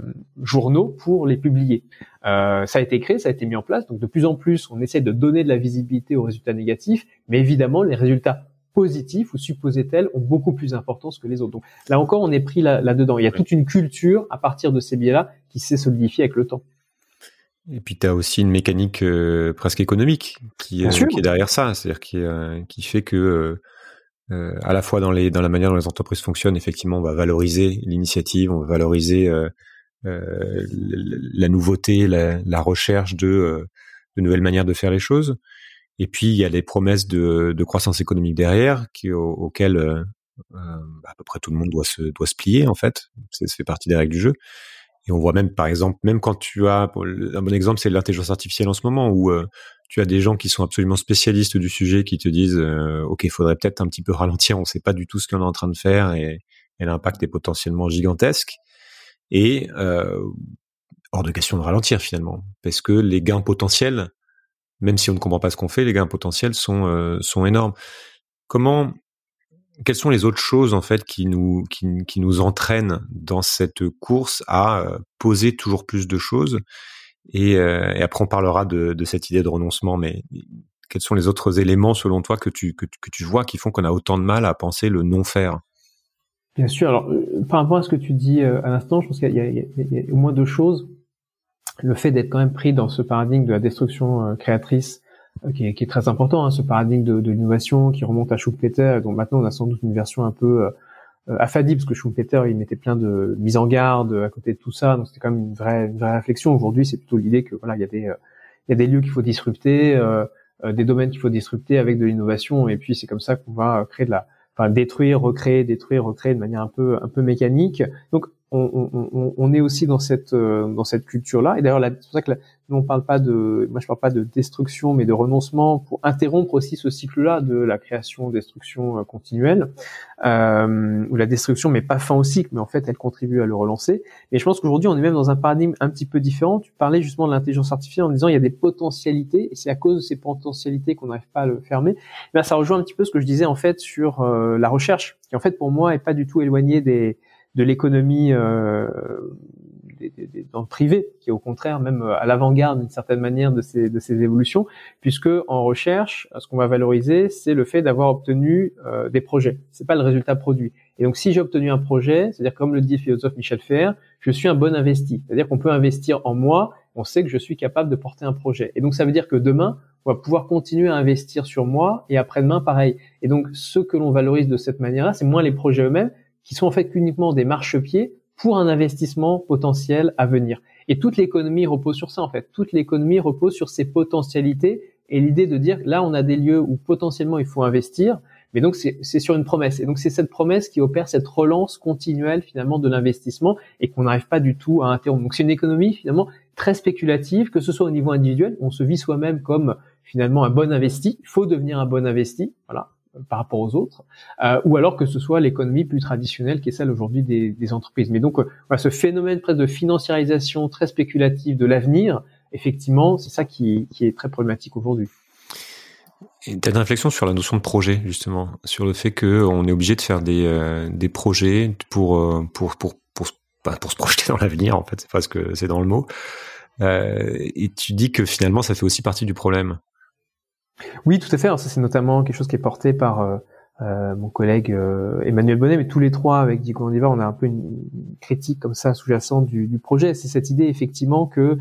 [SPEAKER 8] journaux pour les publier. Euh, ça a été créé, ça a été mis en place. Donc de plus en plus on essaie de donner de la visibilité aux résultats négatifs, mais évidemment les résultats positifs ou supposés tels ont beaucoup plus d'importance que les autres. Donc là encore, on est pris là-dedans. Il y a toute une culture à partir de ces biais-là qui s'est solidifiée avec le temps.
[SPEAKER 1] Et puis tu as aussi une mécanique euh, presque économique qui, euh, qui, est derrière ça, c'est-à-dire qui, euh, qui fait que à la fois dans les dans la manière dont les entreprises fonctionnent, effectivement, on va valoriser l'initiative, on va valoriser la nouveauté, la, la recherche de, de nouvelles manières de faire les choses. Et puis il y a les promesses de, de croissance économique derrière, qui, auxquelles euh, euh, à peu près tout le monde doit se doit se plier en fait. Ça fait partie des règles du jeu. Et on voit même par exemple, même quand tu as un bon exemple, c'est l'intelligence artificielle en ce moment où euh, tu as des gens qui sont absolument spécialistes du sujet qui te disent ok, il faudrait peut-être un petit peu ralentir, on ne sait pas du tout ce qu'on est en train de faire et, l'impact est potentiellement gigantesque. Et hors de question de ralentir finalement, parce que les gains potentiels même si on ne comprend pas ce qu'on fait, les gains potentiels sont euh, sont énormes. Comment quelles sont les autres choses en fait qui nous qui, nous entraînent dans cette course à euh, poser toujours plus de choses? Et, euh, après on parlera de, cette idée de renoncement mais quels sont les autres éléments selon toi que tu que, que tu vois qui font qu'on a autant de mal à penser le non faire
[SPEAKER 8] Bien sûr. Alors par rapport à ce que tu dis à l'instant, je pense qu'il y, y, y, a au moins deux choses. Le fait d'être quand même pris dans ce paradigme de la destruction euh, créatrice euh, qui, est, qui, est, très important, hein, ce paradigme de, de l'innovation qui remonte à Schumpeter, dont maintenant on a sans doute une version un peu euh, affadie, parce que Schumpeter, il mettait plein de mise en garde à côté de tout ça, donc c'était quand même une vraie, une vraie réflexion. Aujourd'hui, c'est plutôt l'idée que voilà, il y a des, il y a des lieux qu'il faut disrupter, euh, des domaines qu'il faut disrupter avec de l'innovation, et puis c'est comme ça qu'on va créer de la, enfin détruire, recréer, détruire, recréer de manière un peu, un peu mécanique. Donc on, on, on, est aussi dans cette euh, dans cette culture-là. Et d'ailleurs, c'est pour ça que nous on parle pas de, moi je parle pas de destruction, mais de renoncement pour interrompre aussi ce cycle-là de la création-destruction euh, continuelle, euh, où la destruction met pas fin au cycle, mais en fait elle contribue à le relancer. Et je pense qu'aujourd'hui on est même dans un paradigme un petit peu différent. Tu parlais justement de l'intelligence artificielle en disant il y a des potentialités, et c'est à cause de ces potentialités qu'on n'arrive pas à le fermer. Mais ça rejoint un petit peu ce que je disais en fait sur euh, la recherche, qui en fait pour moi est pas du tout éloignée des de l'économie euh, dans le privé, qui est au contraire même à l'avant-garde d'une certaine manière de ces, de ces évolutions, puisque en recherche, ce qu'on va valoriser, c'est le fait d'avoir obtenu euh, des projets. C'est pas le résultat produit. Et donc, si j'ai obtenu un projet, c'est-à-dire comme le dit le philosophe Michel Fer, je suis un bon investi. C'est-à-dire qu'on peut investir en moi, on sait que je suis capable de porter un projet. Et donc, ça veut dire que demain, on va pouvoir continuer à investir sur moi et après-demain, pareil. Et donc, ce que l'on valorise de cette manière-là, c'est moins les projets eux-mêmes, qui sont en fait uniquement des marchepieds pour un investissement potentiel à venir. Et toute l'économie repose sur ça en fait. Toute l'économie repose sur ces potentialités et l'idée de dire là on a des lieux où potentiellement il faut investir, mais donc c'est sur une promesse. Et donc c'est cette promesse qui opère cette relance continuelle finalement de l'investissement et qu'on n'arrive pas du tout à interrompre. Donc c'est une économie finalement très spéculative, que ce soit au niveau individuel, on se vit soi-même comme finalement un bon investi. Il faut devenir un bon investi, voilà par rapport aux autres, euh, ou alors que ce soit l'économie plus traditionnelle qui est celle aujourd'hui des, entreprises. Mais donc, euh, ce phénomène presque de financiarisation très spéculative de l'avenir, effectivement, c'est ça qui, est très problématique aujourd'hui.
[SPEAKER 1] Tu as une réflexion sur la notion de projet, justement, sur le fait qu'on est obligé de faire des, euh, projets pour, pour, pour, pour se projeter dans l'avenir, en fait, c'est parce que c'est dans le mot. et tu dis que finalement, ça fait aussi partie du problème.
[SPEAKER 8] Oui, tout à fait. Alors ça, c'est notamment quelque chose qui est porté par euh, euh mon collègue euh, Emmanuel Bonnet, mais tous les trois avec Diego Andiva, on a un peu une critique comme ça sous-jacente du, projet. C'est cette idée effectivement que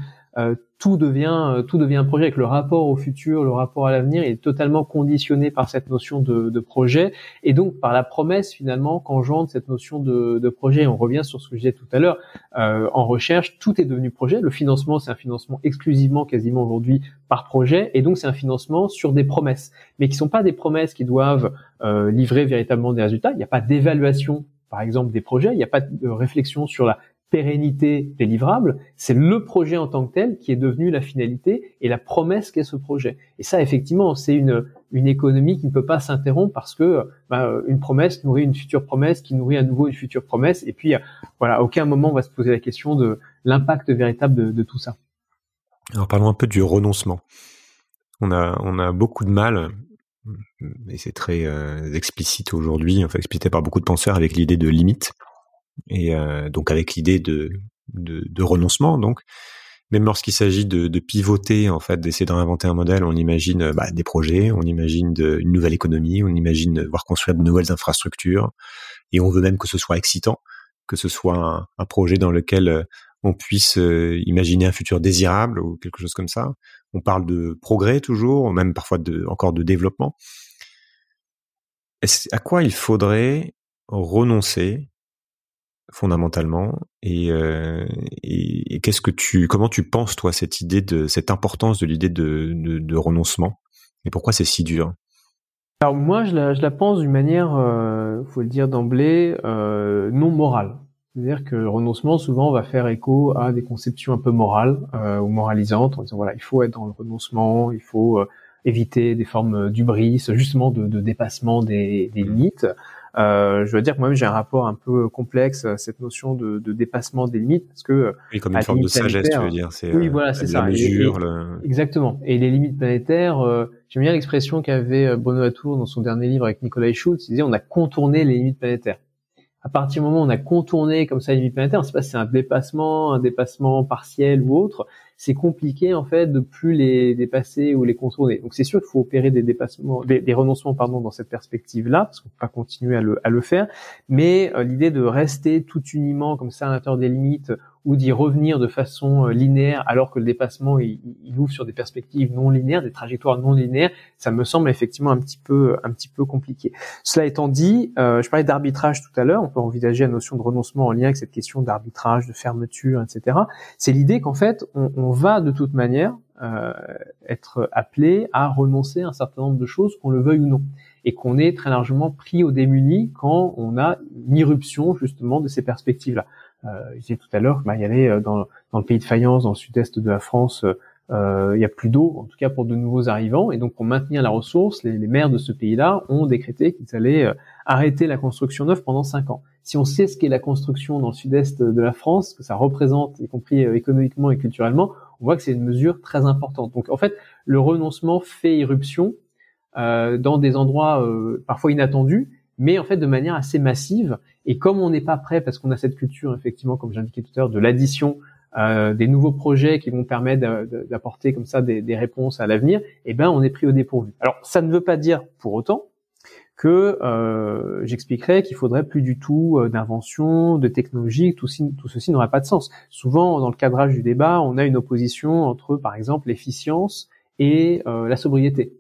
[SPEAKER 8] tout devient euh, tout devient un projet. Avec le rapport au futur, le rapport à l'avenir est totalement conditionné par cette notion de, de, projet et donc par la promesse finalement qu'engendre cette notion de, de, projet. On revient sur ce que je disais tout à l'heure. Euh, en recherche, tout est devenu projet. Le financement, c'est un financement exclusivement, quasiment aujourd'hui, par projet, et donc c'est un financement sur des promesses, mais qui sont pas des promesses qui doivent euh, livrer véritablement des résultats. Il n'y a pas d'évaluation par exemple des projets, il n'y a pas de réflexion sur la pérennité des livrables, c'est le projet en tant que tel qui est devenu la finalité et la promesse qu'est ce projet. Et ça, effectivement, c'est une, une économie qui ne peut pas s'interrompre parce que bah, une promesse nourrit une future promesse qui nourrit à nouveau une future promesse. Et puis, voilà, à aucun moment on va se poser la question de l'impact véritable de, de, tout ça.
[SPEAKER 1] Alors parlons un peu du renoncement. On a, on a beaucoup de mal, et c'est très euh, explicite aujourd'hui, enfin explicité par beaucoup de penseurs avec l'idée de limite et euh, donc avec l'idée de, de, renoncement. Donc, même lorsqu'il s'agit de, pivoter, en fait, d'essayer de réinventer un modèle, on imagine bah, des projets, on imagine une nouvelle économie, on imagine voir construire de nouvelles infrastructures, et on veut même que ce soit excitant, que ce soit un, projet dans lequel euh, on puisse euh, imaginer un futur désirable ou quelque chose comme ça. On parle de progrès toujours, même parfois de, encore de développement. à quoi il faudrait renoncer fondamentalement. Et, euh, et, et qu'est-ce que tu comment tu penses toi cette idée de cette importance de l'idée de, de, de, renoncement? Et pourquoi c'est si dur?
[SPEAKER 8] Alors moi je la, je la pense d'une manière euh, faut le dire d'emblée euh, non morale. C'est-à-dire que le renoncement souvent va faire écho à des conceptions un peu morales euh, ou moralisantes en disant voilà il faut être dans le renoncement il faut éviter des formes d'ubris justement de, de dépassement des, des limites euh, je veux dire que moi-même j'ai un rapport un peu complexe à cette notion de, de dépassement des limites parce que
[SPEAKER 1] oui, comme une forme de sagesse, tu veux dire.
[SPEAKER 8] C'est, oui, voilà, c'est ça.
[SPEAKER 1] Mesure,
[SPEAKER 8] Exactement. Et les limites planétaires, euh, j'aime bien l'expression qu'avait euh, Bruno Latour dans son dernier livre avec Nicolas Schultz. Il disait on a contourné les limites planétaires. À partir du moment où on a contourné comme ça les limites planétaires, on ne sait pas si c'est un dépassement, un dépassement partiel ou autre c'est compliqué en fait de plus les dépasser ou les contourner. Donc c'est sûr qu'il faut opérer des dépassements, des, des renoncements pardon dans cette perspective-là, parce qu'on peut pas continuer à le, à le faire. Mais euh, l'idée de rester tout uniment comme ça à l'intérieur des limites ou d'y revenir de façon euh, linéaire alors que le dépassement il, il, ouvre sur des perspectives non linéaires, des trajectoires non linéaires, ça me semble effectivement un petit peu un petit peu compliqué. Cela étant dit, euh, je parlais d'arbitrage tout à l'heure, on peut envisager la notion de renoncement en lien avec cette question d'arbitrage, de fermeture, etc. C'est l'idée qu'en fait on, on, va de toute manière euh, être appelé à renoncer à un certain nombre de choses, qu'on le veuille ou non et qu'on est très largement pris au démuni quand on a une irruption justement de ces perspectives-là. Euh, je disais tout à l'heure, bah, il y avait euh, dans, dans, le pays de Fayence, dans le sud-est de la France, euh, il y a plus d'eau, en tout cas pour de nouveaux arrivants, et donc pour maintenir la ressource, les, les maires de ce pays-là ont décrété qu'ils allaient euh, arrêter la construction neuve pendant cinq ans. Si on sait ce qu'est la construction dans le sud-est de la France, que ça représente, y compris euh, économiquement et culturellement, on voit que c'est une mesure très importante. Donc en fait, le renoncement fait irruption euh, dans des endroits parfois inattendus, mais en fait de manière assez massive. Et comme on n'est pas prêt, parce qu'on a cette culture, effectivement, comme j'indiquais tout à l'heure, de l'addition, euh, des nouveaux projets qui vont permettre d'apporter comme ça des, réponses à l'avenir, eh ben on est pris au dépourvu. Alors ça ne veut pas dire pour autant que euh, j'expliquerai qu'il faudrait plus du tout euh, d'invention, de technologie, tout, tout ceci n'aurait pas de sens. Souvent, dans le cadrage du débat, on a une opposition entre, par exemple, l'efficience et euh, la sobriété.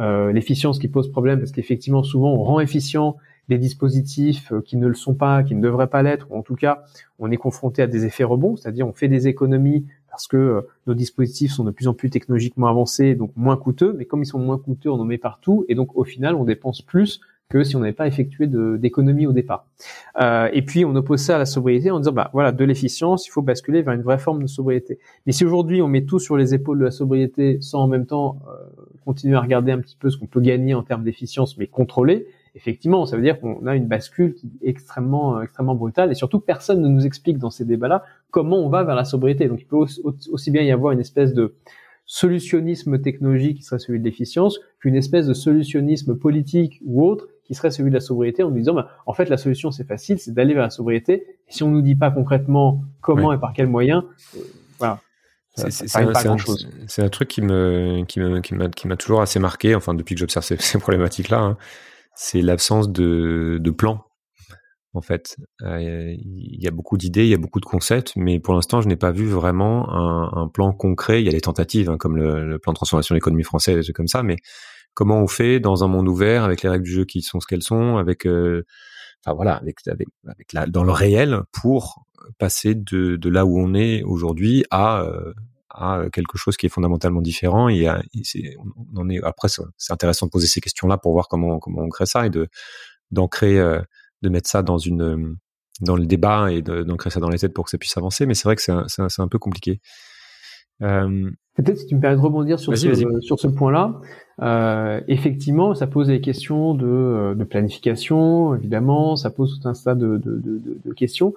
[SPEAKER 8] Euh, l'efficience qui pose problème parce qu'effectivement souvent on rend efficient des dispositifs euh, qui ne le sont pas, qui ne devraient pas l'être, ou en tout cas on est confronté à des effets rebonds, c'est-à-dire on fait des économies parce que euh, nos dispositifs sont de plus en plus technologiquement avancés, donc moins coûteux, mais comme ils sont moins coûteux, on en met partout, et donc au final on dépense plus que si on n'avait pas effectué d'économie au départ. Euh, et puis on oppose ça à la sobriété en disant bah voilà de l'efficience, il faut basculer vers une vraie forme de sobriété. Mais si aujourd'hui on met tout sur les épaules de la sobriété sans en même temps euh, continuer à regarder un petit peu ce qu'on peut gagner en termes d'efficience, mais contrôler, effectivement, ça veut dire qu'on a une bascule qui est extrêmement, euh, extrêmement brutale. Et surtout, personne ne nous explique dans ces débats-là comment on va vers la sobriété. Donc, il peut aussi bien y avoir une espèce de solutionnisme technologique qui serait celui de l'efficience qu'une espèce de solutionnisme politique ou autre qui serait celui de la sobriété en nous disant bah, en fait la solution c'est facile c'est d'aller vers la sobriété et si on nous dit pas concrètement comment et par quels moyens euh, voilà
[SPEAKER 1] c'est un, un, truc qui me qui me qui m'a qui m'a toujours assez marqué enfin depuis que j'observe ces, ces problématiques là hein c'est l'absence de, de plan. en fait. Il y a beaucoup d'idées, il y a beaucoup de concepts, mais pour l'instant, je n'ai pas vu vraiment un, un, plan concret. Il y a des tentatives, hein, comme le, le, plan de transformation de l'économie française, des trucs comme ça, mais comment on fait dans un monde ouvert avec les règles du jeu qui sont ce qu'elles sont, avec, enfin voilà, avec, avec, avec la, dans le réel pour passer de, de là où on est aujourd'hui à à quelque chose qui est fondamentalement différent. Et, on en est après, c'est intéressant de poser ces questions-là pour voir comment comment on crée ça et de d'ancrer, euh, de mettre ça dans une dans le débat et d'ancrer ça dans les têtes pour que ça puisse avancer. Mais c'est vrai que c'est un, un, un, peu compliqué.
[SPEAKER 8] Euh... Peut-être si tu me permets de rebondir sur ce, sur ce point-là. Euh, effectivement, ça pose des questions de, euh, de, planification, évidemment, ça pose tout un tas de, de, de, de questions.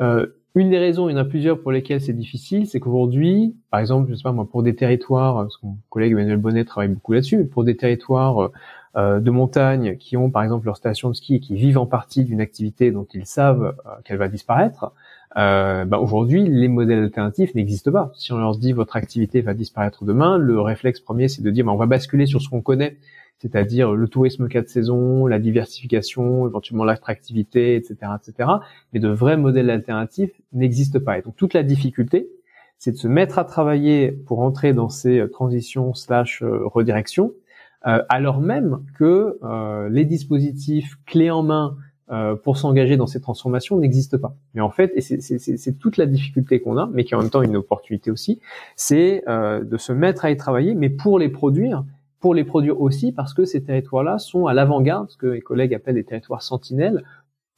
[SPEAKER 8] Euh, une des raisons, il y en a plusieurs pour lesquelles c'est difficile, c'est qu'aujourd'hui, par exemple, je sais pas moi, pour des territoires, parce que mon collègue Emmanuel Bonnet travaille beaucoup là-dessus, pour des territoires euh, de montagne qui ont par exemple leur station de ski et qui vivent en partie d'une activité dont ils savent euh, qu'elle va disparaître, euh, bah aujourd'hui les modèles alternatifs n'existent pas. Si on leur dit votre activité va disparaître demain, le réflexe premier c'est de dire bah, on va basculer sur ce qu'on connaît c'est-à-dire le tourisme quatre saisons, la diversification, éventuellement l'attractivité, etc., etc. Mais de vrais modèles alternatifs n'existent pas. Et donc toute la difficulté, c'est de se mettre à travailler pour entrer dans ces euh, transitions slash euh, redirections, euh, alors même que les dispositifs clés en main pour s'engager dans ces transformations n'existent pas. Mais en fait, et c'est toute la difficulté qu'on a, mais qui est en même temps une opportunité aussi, c'est de se mettre à y travailler, mais pour les produire pour les produire aussi parce que ces territoires-là sont à l'avant-garde, ce que mes collègues appellent des territoires sentinelles,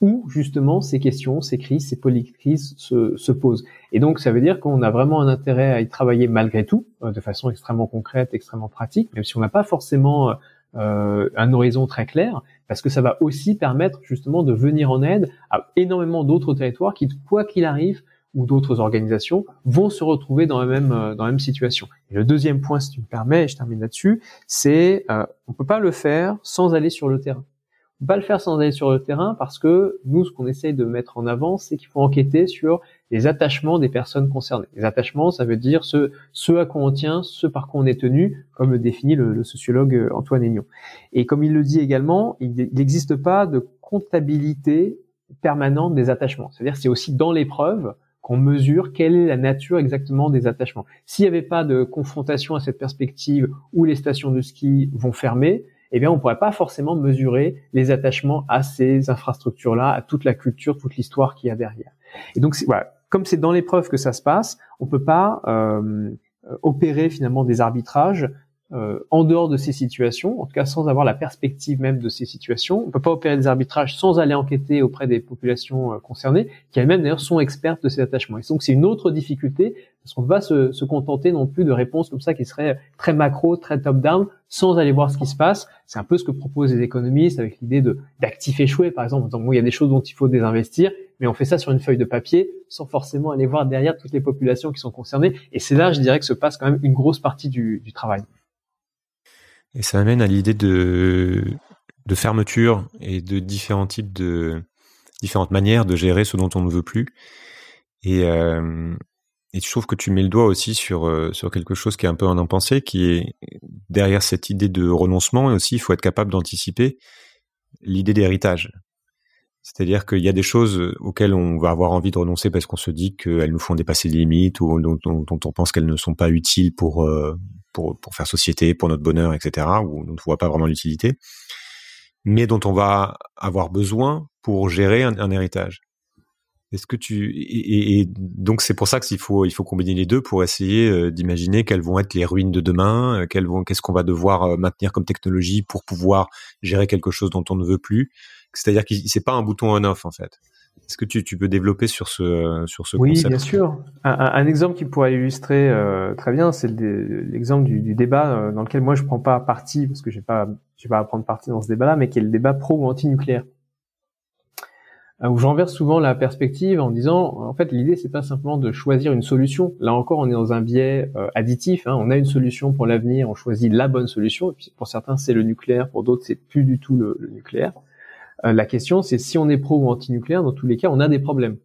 [SPEAKER 8] où justement ces questions, ces crises, ces polycrises se, se posent. Et donc ça veut dire qu'on a vraiment un intérêt à y travailler malgré tout, euh, de façon extrêmement concrète, extrêmement pratique, même si on n'a pas forcément euh, un horizon très clair, parce que ça va aussi permettre justement de venir en aide à énormément d'autres territoires qui, quoi qu'il arrive, ou d'autres organisations vont se retrouver dans la même euh, dans la même situation. Et le deuxième point, si tu me permets, et je termine là-dessus, c'est euh, on peut pas le faire sans aller sur le terrain. Peut pas le faire sans aller sur le terrain parce que nous, ce qu'on essaye de mettre en avant, c'est qu'il faut enquêter sur les attachements des personnes concernées. Les attachements, ça veut dire ce, ce à quoi on tient, ce par quoi on est tenu, comme le définit le, sociologue euh, Antoine Aignon. Et comme il le dit également, il n'existe pas de comptabilité permanente des attachements. C'est-à-dire c'est aussi dans l'épreuve qu'on mesure quelle est la nature exactement des attachements. S'il n'y avait pas de confrontation à cette perspective où les stations de ski vont fermer, eh bien, on pourrait pas forcément mesurer les attachements à ces infrastructures-là, à toute la culture, toute l'histoire qu'il y a derrière. Et donc, voilà, comme c'est dans l'épreuve que ça se passe, on peut pas euh, opérer finalement des arbitrages euh, en dehors de ces situations, en tout cas sans avoir la perspective même de ces situations. On peut pas opérer des arbitrages sans aller enquêter auprès des populations euh, concernées, qui elles-mêmes d'ailleurs sont expertes de ces attachements. Et donc c'est une autre difficulté, parce qu'on ne va se, se, contenter non plus de réponses comme ça qui seraient très macro, très top-down, sans aller voir ce qui se passe. C'est un peu ce que proposent les économistes avec l'idée d'actifs échoués, par exemple. Donc, bon, il y a des choses dont il faut désinvestir, mais on fait ça sur une feuille de papier sans forcément aller voir derrière toutes les populations qui sont concernées. Et c'est là, je dirais, que se passe quand même une grosse partie du, du travail.
[SPEAKER 1] Et ça amène à l'idée de, fermeture et de différents types de différentes manières de gérer ce dont on ne veut plus. Et, euh, et je trouve que tu mets le doigt aussi sur euh, sur quelque chose qui est un peu en impensé, qui est derrière cette idée de renoncement. Et aussi, il faut être capable d'anticiper l'idée d'héritage. C'est-à-dire qu'il y a des choses auxquelles on va avoir envie de renoncer parce qu'on se dit qu'elles nous font dépasser les limites ou dont, on pense qu'elles ne sont pas utiles pour, euh, pour, faire société, pour notre bonheur, etc., où on ne voit pas vraiment l'utilité, mais dont on va avoir besoin pour gérer un, héritage. Est-ce que tu et, donc c'est pour ça qu'il faut il faut combiner les deux pour essayer euh, d'imaginer quelles vont être les ruines de demain, euh, qu'est-ce qu'on va devoir euh, maintenir comme technologie pour pouvoir gérer quelque chose dont on ne veut plus. C'est-à-dire que c'est pas un bouton on-off en fait. Est-ce que tu, tu, peux développer sur ce, sur ce
[SPEAKER 8] oui,
[SPEAKER 1] concept?
[SPEAKER 8] Oui, bien sûr. Un, un, exemple qui pourrait illustrer euh, très bien, c'est l'exemple du, du, débat euh, dans lequel moi je prends pas parti parce que j'ai pas, j'ai pas à prendre parti dans ce débat-là, mais qui est le débat pro ou anti-nucléaire. Euh, où j'enverse souvent la perspective en disant, en fait, l'idée c'est pas simplement de choisir une solution. Là encore, on est dans un biais additif. Hein. On a une solution pour l'avenir, on choisit la bonne solution. Et puis pour certains, c'est le nucléaire, pour d'autres, c'est plus du tout le, le nucléaire. Euh, la question, c'est si on est pro ou anti-nucléaire, dans tous les cas, on a des problèmes.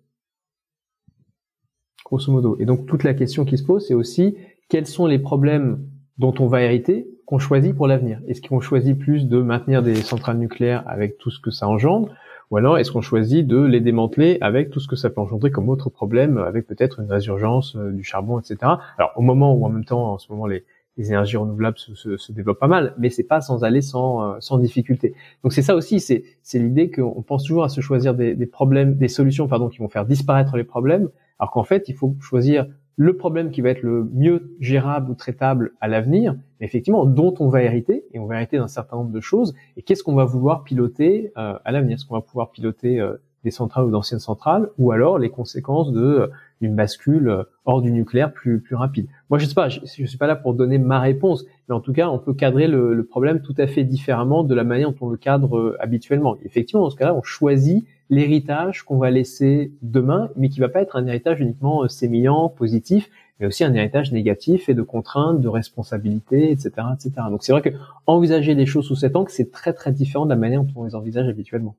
[SPEAKER 8] Grosso modo. Et donc, toute la question qui se pose, c'est aussi quels sont les problèmes dont on va hériter, qu'on choisit pour l'avenir? Est-ce qu'on choisit plus de maintenir des centrales nucléaires avec tout ce que ça engendre, ou alors est-ce qu'on choisit de les démanteler avec tout ce que ça peut engendrer comme autre problème, avec peut-être une résurgence euh, du charbon, etc. Alors au moment où en même temps, en ce moment, les, les énergies renouvelables se, se, se, développent pas mal, mais c'est pas sans aller sans, euh, sans difficulté. Donc c'est ça aussi, c'est, c'est l'idée qu'on pense toujours à se choisir des, des problèmes, des solutions pardon, qui vont faire disparaître les problèmes, alors qu'en fait il faut choisir le problème qui va être le mieux gérable ou traitable à l'avenir, effectivement, dont on va hériter, et on va hériter d'un certain nombre de choses, et qu'est-ce qu'on va vouloir piloter euh, à l'avenir? Est-ce qu'on va pouvoir piloter euh, des centrales ou d'anciennes centrales, ou alors les conséquences de euh, une bascule hors du nucléaire plus plus rapide. Moi, je sais pas, je, je, suis pas là pour donner ma réponse, mais en tout cas, on peut cadrer le, le problème tout à fait différemment de la manière dont on le cadre habituellement. effectivement, dans ce cas-là, on choisit l'héritage qu'on va laisser demain, mais qui va pas être un héritage uniquement euh, sémillant, positif, mais aussi un héritage négatif et de contraintes, de responsabilités, etc., etc. Donc c'est vrai que envisager les choses sous cet angle, c'est très très différent de la manière dont on les envisage habituellement.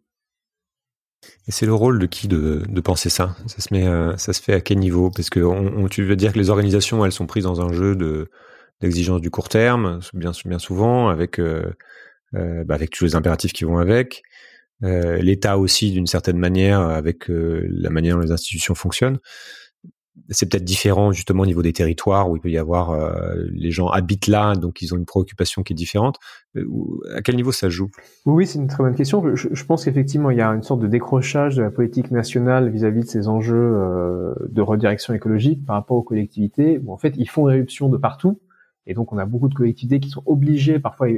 [SPEAKER 1] Et c'est le rôle de qui de, de penser ça? Ça se met, euh, ça se fait à quel niveau? Parce que on, tu veux dire que les organisations, elles sont prises dans un jeu de d'exigence du court terme, bien bien souvent, avec euh, euh, bah avec tous les impératifs qui vont avec. Euh, l'État aussi d'une certaine manière avec euh, la manière dont les institutions fonctionnent. C'est peut-être différent justement au niveau des territoires où il peut y avoir euh, les gens habitent là, donc ils ont une préoccupation qui est différente. à quel niveau ça joue?
[SPEAKER 8] Oui, c'est une très bonne question. Je, pense qu'effectivement il y a une sorte de décrochage de la politique nationale vis-à-vis de ces enjeux de redirection écologique par rapport aux collectivités. En fait ils font éruption de partout, et donc on a beaucoup de collectivités qui sont obligées parfois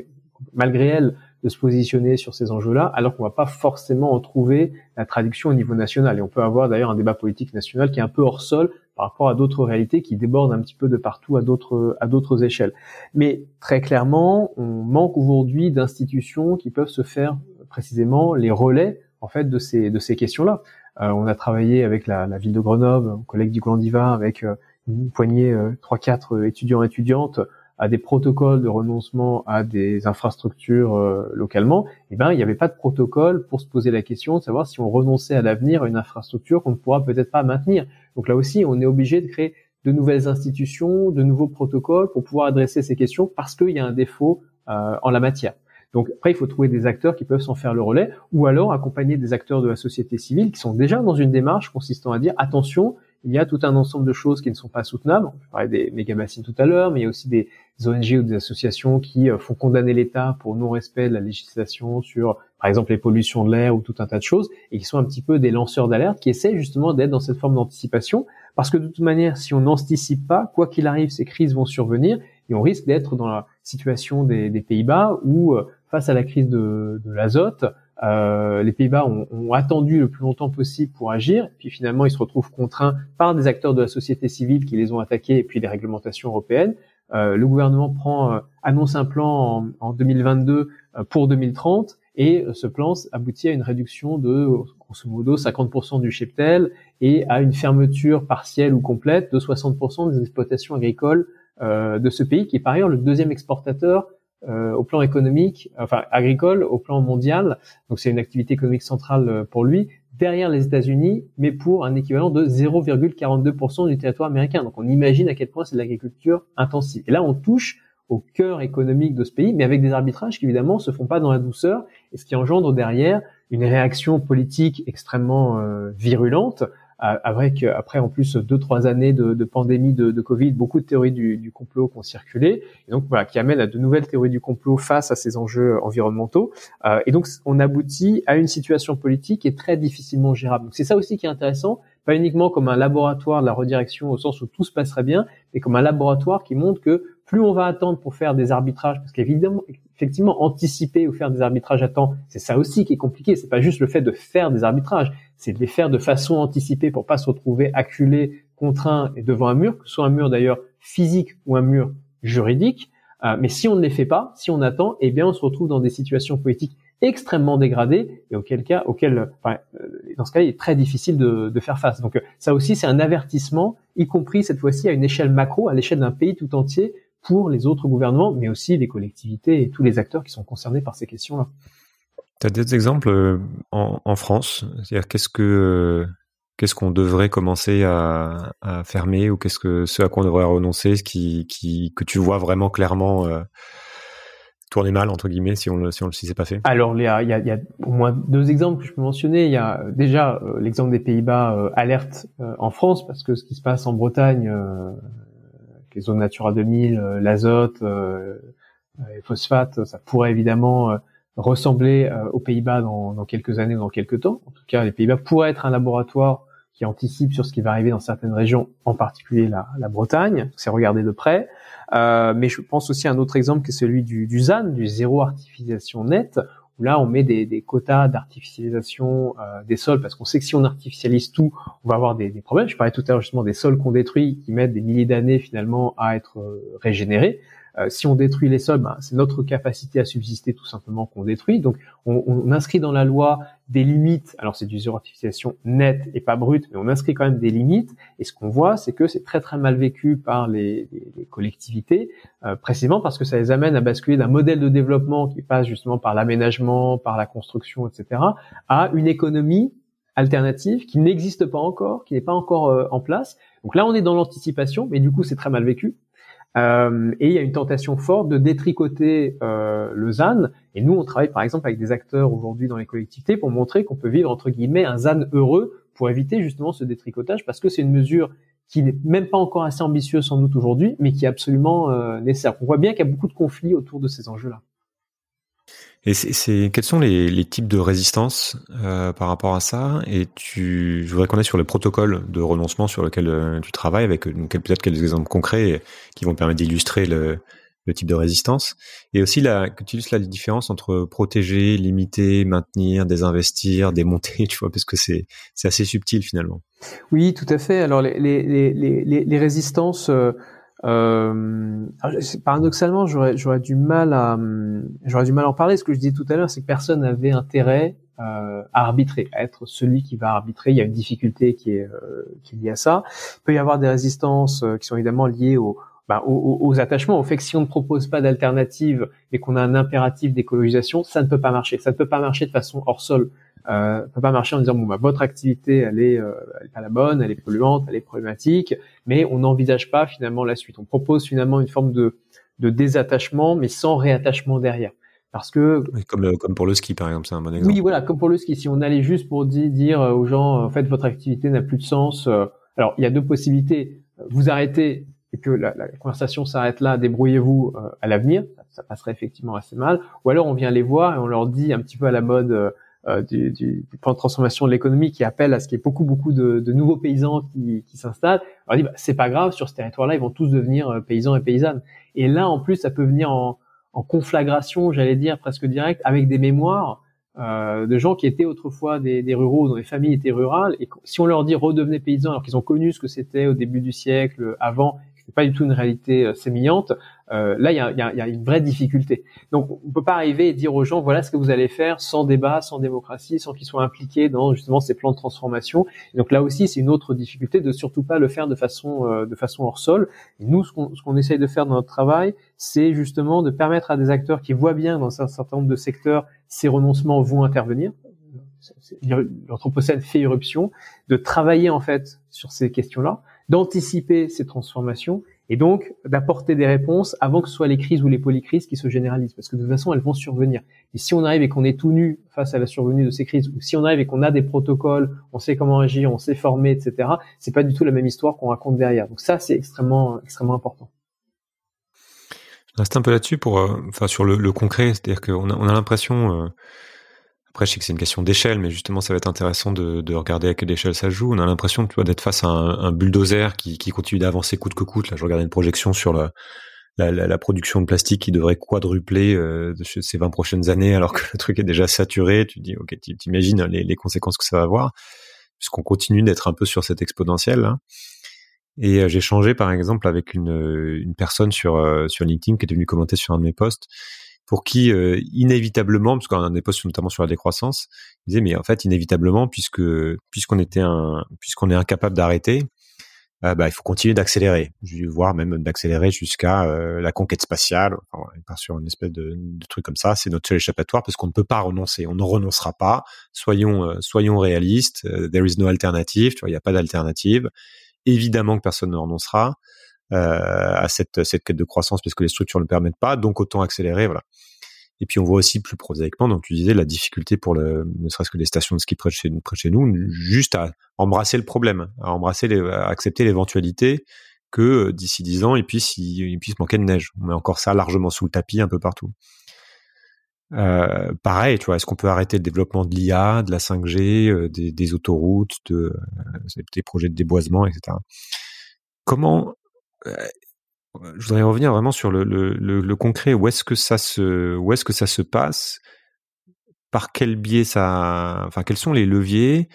[SPEAKER 8] malgré elles de se positionner sur ces enjeux-là, alors qu'on va pas forcément en trouver la traduction au niveau national. Et on peut avoir d'ailleurs un débat politique national qui est un peu hors sol par rapport à d'autres réalités qui débordent un petit peu de partout à d'autres à d'autres échelles. Mais très clairement, on manque aujourd'hui d'institutions qui peuvent se faire précisément les relais en fait de ces de ces questions-là. Euh, on a travaillé avec la, la ville de Grenoble, collègue du Glandiva, avec euh, une poignée euh, trois quatre étudiants étudiantes à des protocoles de renoncement à des infrastructures euh, localement, eh ben il n'y avait pas de protocole pour se poser la question de savoir si on renonçait à l'avenir à une infrastructure qu'on ne pourra peut-être pas maintenir. Donc là aussi, on est obligé de créer de nouvelles institutions, de nouveaux protocoles pour pouvoir adresser ces questions parce qu'il y a un défaut euh, en la matière. Donc après, il faut trouver des acteurs qui peuvent s'en faire le relais, ou alors accompagner des acteurs de la société civile qui sont déjà dans une démarche consistant à dire attention, il y a tout un ensemble de choses qui ne sont pas soutenables. Je parlais des méga-bassines tout à l'heure, mais il y a aussi des ONG ou des associations qui euh, font condamner l'État pour non-respect de la législation sur, par exemple, les pollutions de l'air ou tout un tas de choses, et qui sont un petit peu des lanceurs d'alerte, qui essaient justement d'être dans cette forme d'anticipation, parce que de toute manière, si on n'anticipe pas, quoi qu'il arrive, ces crises vont survenir, et on risque d'être dans la situation des, Pays-Bas où, euh, face à la crise de l'azote, euh, les Pays-Bas ont, ont, attendu le plus longtemps possible pour agir, puis finalement ils se retrouvent contraints par des acteurs de la société civile qui les ont attaqués, et puis les réglementations européennes. Euh, le gouvernement prend euh, annonce un plan en, en 2022 euh, pour 2030, et euh, ce plan aboutit à une réduction de grosso modo 50% du cheptel et à une fermeture partielle ou complète de 60% des exploitations agricoles de ce pays, qui est par ailleurs le deuxième exportateur euh, au plan économique, enfin agricole, au plan mondial. Donc c'est une activité économique centrale euh, pour lui, derrière les États-Unis, mais pour un équivalent de 0,42% du territoire américain. Donc on imagine à quel point c'est de l'agriculture intensive. Et là, on touche au cœur économique de ce pays, mais avec des arbitrages qui évidemment se font pas dans la douceur, et ce qui engendre derrière une réaction politique extrêmement euh, virulente, avec après en plus deux trois années de, de pandémie de, de, Covid, beaucoup de théories du, du, complot qui ont circulé, et donc voilà, qui amènent à de nouvelles théories du complot face à ces enjeux environnementaux. Euh, et donc on aboutit à une situation politique qui est très difficilement gérable. Donc c'est ça aussi qui est intéressant, pas uniquement comme un laboratoire de la redirection au sens où tout se passerait bien, mais comme un laboratoire qui montre que plus on va attendre pour faire des arbitrages, parce qu'évidemment, effectivement, anticiper ou faire des arbitrages à temps, c'est ça aussi qui est compliqué. C'est pas juste le fait de faire des arbitrages, c'est de les faire de façon anticipée pour pas se retrouver acculé, contraint et devant un mur, que ce soit un mur d'ailleurs physique ou un mur juridique. Euh, mais si on ne les fait pas, si on attend, eh bien, on se retrouve dans des situations politiques extrêmement dégradées et auquel cas, auquel, enfin, euh, dans ce cas, il est très difficile de, de faire face. Donc, ça aussi, c'est un avertissement, y compris cette fois-ci à une échelle macro, à l'échelle d'un pays tout entier, pour les autres gouvernements, mais aussi les collectivités et tous les acteurs qui sont concernés par ces questions-là.
[SPEAKER 1] Tu as des exemples euh, en, France? C'est-à-dire qu'est-ce que euh, qu'on devrait commencer à, fermer ou qu'est-ce que ce à quoi on devrait renoncer, ce qui, que tu vois vraiment clairement euh, tourné mal entre guillemets si on le si le si c'est pas fait?
[SPEAKER 8] Alors il y a au moins deux exemples que je peux mentionner. Il y a déjà l'exemple des Pays-Bas alerte en France parce que ce qui se passe en Bretagne, les zones Natura 2000, l'azote, les phosphates, ça pourrait évidemment ressembler aux Pays-Bas dans, dans quelques années ou dans quelques temps. En tout cas, les Pays-Bas pourraient être un laboratoire qui anticipe sur ce qui va arriver dans certaines régions, en particulier la, la Bretagne. C'est regardé de près. Euh, mais je pense aussi à un autre exemple qui est celui du, du ZAN, du zéro artificialisation nette, où là on met des, des quotas d'artificialisation euh, des sols, parce qu'on sait que si on artificialise tout, on va avoir des, des, problèmes. Je parlais tout à l'heure justement des sols qu'on détruit, qui mettent des milliers d'années finalement à être euh, régénérés. Euh, si on détruit les sols, ben, c'est notre capacité à subsister tout simplement qu'on détruit. Donc on, on, inscrit dans la loi des limites. Alors c'est du zéro artificialisation nette et pas brute, mais on inscrit quand même des limites. Et ce qu'on voit, c'est que c'est très très mal vécu par les, les, les collectivités, euh, précisément parce que ça les amène à basculer d'un modèle de développement qui passe justement par l'aménagement, par la construction, etc., à une économie alternative qui n'existe pas encore, qui n'est pas encore euh, en place. Donc là, on est dans l'anticipation, mais du coup, c'est très mal vécu. Euh, et il y a une tentation forte de détricoter euh, le ZAN. Et nous, on travaille par exemple avec des acteurs aujourd'hui dans les collectivités pour montrer qu'on peut vivre entre guillemets un ZAN heureux pour éviter justement ce détricotage parce que c'est une mesure qui n'est même pas encore assez ambitieuse sans doute aujourd'hui, mais qui est absolument euh, nécessaire. On voit bien qu'il y a beaucoup de conflits autour de ces enjeux-là.
[SPEAKER 1] Et c'est quels sont les, les, types de résistance euh, par rapport à ça? Et tu, je voudrais qu'on ait sur le protocole de renoncement sur lequel euh, tu travailles, avec peut-être quelques exemples concrets qui vont permettre d'illustrer le, le, type de résistance. Et aussi la, que tu illustres la différence entre protéger, limiter, maintenir, désinvestir, démonter, tu vois, parce que c'est assez subtil finalement.
[SPEAKER 8] Oui, tout à fait. Alors les les, les résistances. Euh, euh, paradoxalement, j'aurais, j'aurais du mal à, j'aurais du mal à en parler. Ce que je disais tout à l'heure, c'est que personne n'avait intérêt euh, à arbitrer, à être celui qui va arbitrer. Il y a une difficulté qui est, euh, qui est liée à ça. Il peut y avoir des résistances euh, qui sont évidemment liées au, bah, aux, aux, attachements, au fait que si on ne propose pas d'alternative et qu'on a un impératif d'écologisation, ça ne peut pas marcher. Ça ne peut pas marcher de façon hors sol euh, peut pas marcher en disant bon bah votre activité elle est, euh, elle est pas la bonne, elle est polluante, elle est problématique, mais on n'envisage pas finalement la suite. On propose finalement une forme de, de désattachement, mais sans réattachement derrière. Parce que
[SPEAKER 1] comme comme pour le ski par exemple, c'est un bon exemple.
[SPEAKER 8] Oui, voilà, comme pour le ski. Si on allait juste pour dire, dire aux gens en fait votre activité n'a plus de sens. Euh, alors il y a deux possibilités. Vous arrêtez et que la, la conversation s'arrête là, débrouillez-vous euh, à l'avenir, ça, passerait effectivement assez mal. Ou alors on vient les voir et on leur dit un petit peu à la mode euh, euh, du, du, du, plan de transformation de l'économie qui appelle à ce qu'il y ait beaucoup beaucoup de, de nouveaux paysans qui, qui s'installent. On dit bah, c'est pas grave sur ce territoire-là, ils vont tous devenir euh, paysans et paysannes. Et là en plus ça peut venir en, en conflagration, j'allais dire presque direct, avec des mémoires euh, de gens qui étaient autrefois des, des, ruraux, dont les familles étaient rurales. Et si on leur dit redevenez paysans alors qu'ils ont connu ce que c'était au début du siècle, avant, c'est pas du tout une réalité euh, sémillante. Euh, là, il y a, y, a, y a, une vraie difficulté. Donc, on peut pas arriver et dire aux gens voilà ce que vous allez faire sans débat, sans démocratie, sans qu'ils soient impliqués dans justement ces plans de transformation. Donc là aussi, c'est une autre difficulté de surtout pas le faire de façon euh, de façon hors sol. Et nous, ce qu'on qu'on essaye de faire dans notre travail, c'est justement de permettre à des acteurs qui voient bien dans un certain nombre de secteurs ces renoncements vont intervenir. L'anthropocène fait irruption, de travailler en fait sur ces questions-là d'anticiper ces transformations et donc d'apporter des réponses avant que ce soit les crises ou les polycrises qui se généralisent, parce que de toute façon elles vont survenir. Et si on arrive et qu'on est tout nu face à la survenue de ces crises, ou si on arrive et qu'on a des protocoles, on sait comment agir, on sait former, etc., c'est pas du tout la même histoire qu'on raconte derrière. Donc ça, c'est extrêmement, extrêmement important.
[SPEAKER 1] Je reste un peu là-dessus pour, euh, enfin, sur le, le concret, c'est-à-dire qu'on a, on a l'impression. Euh après, je sais que c'est une question d'échelle, mais justement, ça va être intéressant de, de regarder à quelle échelle ça joue. On a l'impression, d'être face à un, bulldozer qui, continue d'avancer coûte que coûte. Là, je regardais une projection sur la, production de plastique qui devrait quadrupler euh, ces 20 prochaines années, alors que le truc est déjà saturé. Tu dis, ok, t'imagines les, les conséquences que ça va avoir, puisqu'on continue d'être un peu sur cette exponentielle. Hein. Et euh, j'ai changé, par exemple, avec une, personne euh, sur LinkedIn qui est venue commenter sur un de mes posts pour qui euh, inévitablement, parce qu'on a des postes notamment sur la décroissance, il disait mais en fait inévitablement puisque puisqu'on était un puisqu'on est incapable d'arrêter, euh, bah, il faut continuer d'accélérer, voire même d'accélérer jusqu'à euh, la conquête spatiale. Enfin, sur une espèce de, de truc comme ça. C'est notre seul échappatoire parce qu'on ne peut pas renoncer. On ne renoncera pas. Soyons euh, soyons réalistes. Euh, there is no alternative. Tu vois, il n'y a pas d'alternative. Évidemment que personne ne renoncera. Euh, à cette, cette quête de croissance parce que les structures ne le permettent pas, donc autant accélérer. Voilà. Et puis on voit aussi plus prosaïquement, donc tu disais la difficulté pour ne serait-ce que les stations de ski près de chez, près de chez nous, juste à embrasser le problème, à embrasser, les, accepter l'éventualité que d'ici dix ans, il puisse, il, puisse manquer de neige. On met encore ça largement sous le tapis un peu partout. Euh, pareil, tu vois, est-ce qu'on peut arrêter le développement de l'IA, de la 5G, euh, des, autoroutes, de, des projets de déboisement, etc. Comment Je voudrais revenir vraiment sur le, concret. Où est-ce que ça se, où est-ce que ça se passe? Par quel biais ça Enfin, quels sont les leviers?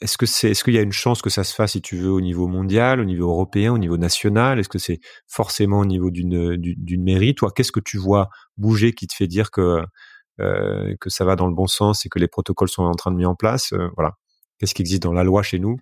[SPEAKER 1] Est-ce que c'est, est-ce qu'il y a une chance que ça se fasse, si tu veux, au niveau mondial, au niveau européen, au niveau national? Est-ce que c'est forcément au niveau d'une, d'une mairie? Toi, qu'est-ce que tu vois bouger qui te fait dire que euh, que ça va dans le bon sens et que les protocoles sont en train de mettre en place? Euh, Voilà. Qu'est-ce qui existe dans la loi chez nous?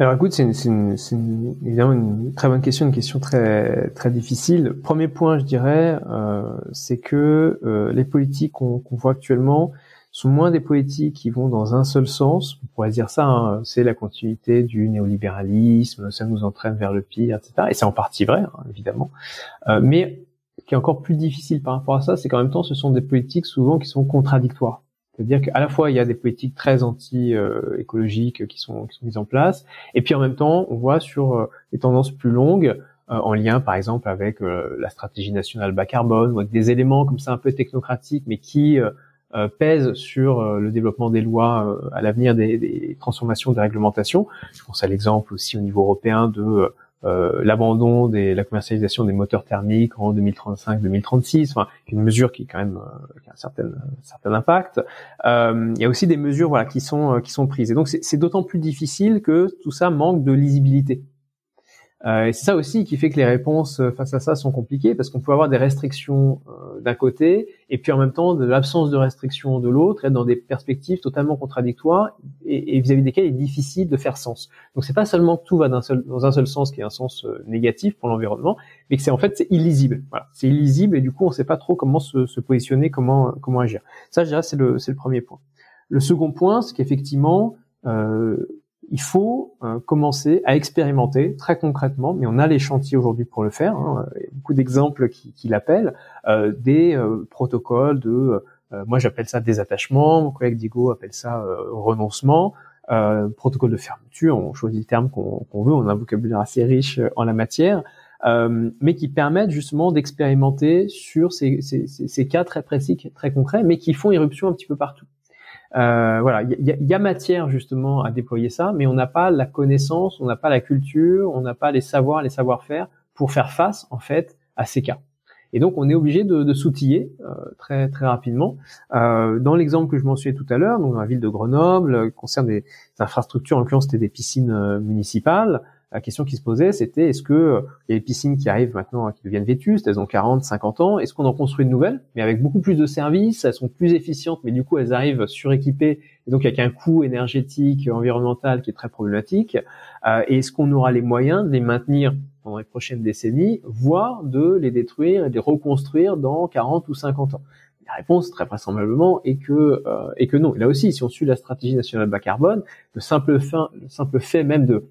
[SPEAKER 8] Alors écoute, c'est, une, c'est une, évidemment une très bonne question, une question très très difficile. Premier point, je dirais, euh, c'est que euh, les politiques qu'on, qu'on voit actuellement, sont moins des politiques qui vont dans un seul sens. On pourrait dire ça, hein, c'est la continuité du néolibéralisme, ça nous entraîne vers le pire, etc. Et c'est en partie vrai, hein, évidemment. Euh, mais ce qui est encore plus difficile par rapport à ça, c'est qu'en même temps, ce sont des politiques souvent qui sont contradictoires. C'est-à-dire qu'à la fois, il y a des politiques très anti-écologiques qui sont, qui sont mises en place, et puis en même temps, on voit sur euh, les tendances plus longues, euh, en lien par exemple avec la stratégie nationale bas carbone, avec des éléments comme ça un peu technocratiques, mais qui euh, pèse sur euh, le développement des lois euh, à l'avenir des, des, transformations des réglementations. Je pense à l'exemple aussi au niveau européen de l'abandon de la commercialisation des moteurs thermiques en 2035-2036, enfin une mesure qui est quand même qui a un certain, certain impact. il y a aussi des mesures voilà qui sont qui sont prises et donc c'est d'autant plus difficile que tout ça manque de lisibilité. Euh, et c'est ça aussi qui fait que les réponses euh, face à ça sont compliquées parce qu'on peut avoir des restrictions euh, d'un côté et puis en même temps de l'absence de restrictions de l'autre, être dans des perspectives totalement contradictoires et vis-à-vis desquelles il est difficile de faire sens. Donc c'est pas seulement que tout va d'un seul, dans un seul sens qui est un sens négatif pour l'environnement, mais que c'est en fait c'est illisible. Voilà, c'est illisible et du coup on sait pas trop comment se, se positionner, comment comment agir. Ça je c'est le c'est le premier point. Le second point, c'est qu'effectivement euh, il faut euh, commencer à expérimenter très concrètement, mais on a les chantiers aujourd'hui pour le faire. Hein, il y a beaucoup d'exemples qui, l'appellent, euh, des euh, protocoles de, moi j'appelle ça désattachement, mon collègue Diego appelle ça renoncement, protocole de fermeture, on choisit le terme qu'on veut, on a un vocabulaire assez riche en la matière, mais qui permettent justement d'expérimenter sur ces, ces, ces, cas très précis, très concrets, mais qui font irruption un petit peu partout. Euh, voilà, il y, y, a matière justement à déployer ça, mais on n'a pas la connaissance, on n'a pas la culture, on n'a pas les savoirs, les savoir-faire pour faire face en fait à ces cas. Et donc on est obligé de, de s'outiller euh, très très rapidement. Euh, dans l'exemple que je mentionnais tout à l'heure, donc dans la ville de Grenoble, concerne des, infrastructures, en l'occurrence c'était des piscines euh, municipales la question qui se posait, c'était est-ce que euh, il y a des piscines qui arrivent maintenant, qui deviennent vétustes, elles ont 40, 50 ans, est-ce qu'on en construit de nouvelles, mais avec beaucoup plus de services, elles sont plus efficientes, mais du coup elles arrivent suréquipées, et donc avec un coût énergétique, environnemental qui est très problématique. Euh, et est-ce qu'on aura les moyens de les maintenir pendant les prochaines décennies, voire de les détruire et de les reconstruire dans 40 ou 50 ans? La réponse, très vraisemblablement, est que, euh, est que non. Là aussi, si on suit la stratégie nationale bas carbone, le simple, fin, le simple fait même de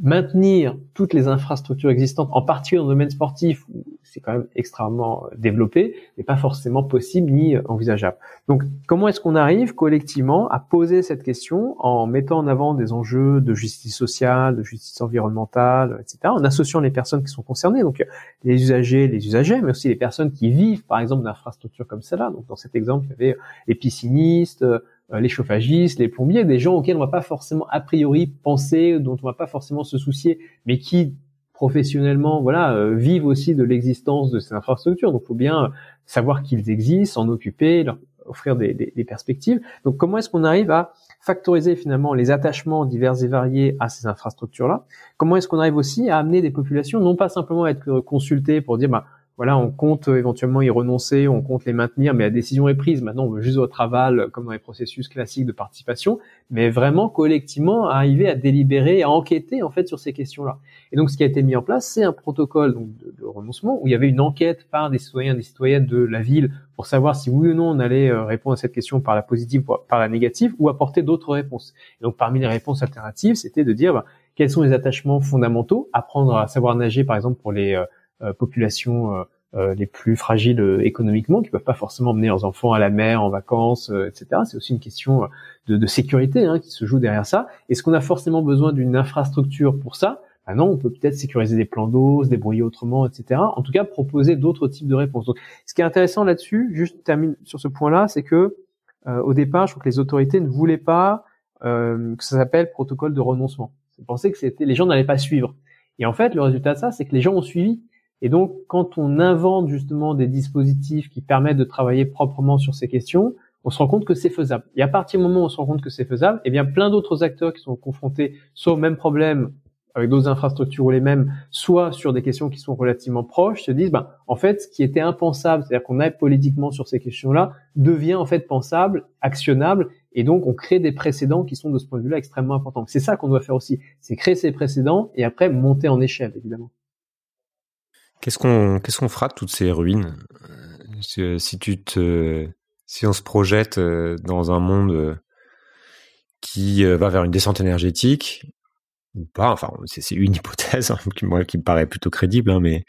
[SPEAKER 8] maintenir toutes les infrastructures existantes, en particulier dans le domaine sportif, où c'est quand même extrêmement euh, développé, n'est pas forcément possible ni euh, envisageable. Donc, comment est-ce qu'on arrive collectivement à poser cette question en mettant en avant des enjeux de justice sociale, de justice environnementale, etc., en associant les personnes qui sont concernées, donc les usagers, les usagers, mais aussi les personnes qui vivent, par exemple, d'infrastructures comme celle-là. Donc, dans cet exemple, il y avait les piscinistes, euh, les chauffagistes, les plombiers, des gens auxquels on va pas forcément a priori penser, dont on va pas forcément se soucier, mais qui professionnellement, voilà, euh, vivent aussi de l'existence de ces infrastructures. Donc, faut bien savoir qu'ils existent, s'en occuper, leur offrir des, des, perspectives. Donc, comment est-ce qu'on arrive à factoriser finalement les attachements divers et variés à ces infrastructures-là? Comment est-ce qu'on arrive aussi à amener des populations, non pas simplement à être consultées pour dire, bah, voilà, on compte éventuellement y renoncer, on compte les maintenir, mais la décision est prise. Maintenant, on veut juste au travail, comme dans les processus classiques de participation, mais vraiment collectivement arriver à délibérer, à enquêter en fait sur ces questions-là. Et donc, ce qui a été mis en place, c'est un protocole de, renoncement où il y avait une enquête par des citoyens, des citoyennes de la ville pour savoir si oui ou non on allait euh, répondre à cette question par la positive ou par la négative ou apporter d'autres réponses. Et donc, parmi les réponses alternatives, c'était de dire ben, quels sont les attachements fondamentaux, apprendre à savoir nager par exemple pour les euh, euh, population euh, les plus fragiles économiquement, qui peuvent pas forcément emmener leurs enfants à la mer, en vacances, etc. C'est aussi une question de, de sécurité hein, qui se joue derrière ça. Est-ce qu'on a forcément besoin d'une infrastructure pour ça? Ah non, on peut peut-être sécuriser des plans d'eau, se débrouiller autrement, etc. En tout cas, proposer d'autres types de réponses. Donc, ce qui est intéressant là-dessus, juste termine sur ce point-là, c'est que euh, au départ, je crois que les autorités ne voulaient pas euh, que ça s'appelle protocole de renoncement. Ils pensaient que c'était les gens n'allaient pas suivre. Et en fait, le résultat de ça, c'est que les gens ont suivi. Et donc, quand on invente justement des dispositifs qui permettent de travailler proprement sur ces questions, on se rend compte que c'est faisable. Et à partir du moment où on se rend compte que c'est faisable, eh bien, plein d'autres acteurs qui sont confrontés soit au même problème avec d'autres infrastructures ou les mêmes, soit sur des questions qui sont relativement proches, se disent, ben, en fait, ce qui était impensable, c'est-à-dire qu'on aille politiquement sur ces questions-là, devient en fait pensable, actionnable, et donc on crée des précédents qui sont de ce point de vue-là extrêmement importants. C'est ça qu'on doit faire aussi, c'est créer ces précédents et après monter en échelle, évidemment.
[SPEAKER 1] Qu'est-ce qu'on fera de toutes ces ruines? Si tu si on se projette euh, dans un monde euh, qui euh, va vers une descente énergétique ou pas, enfin c'est une hypothèse hein, qui, qui me paraît plutôt crédible, hein, mais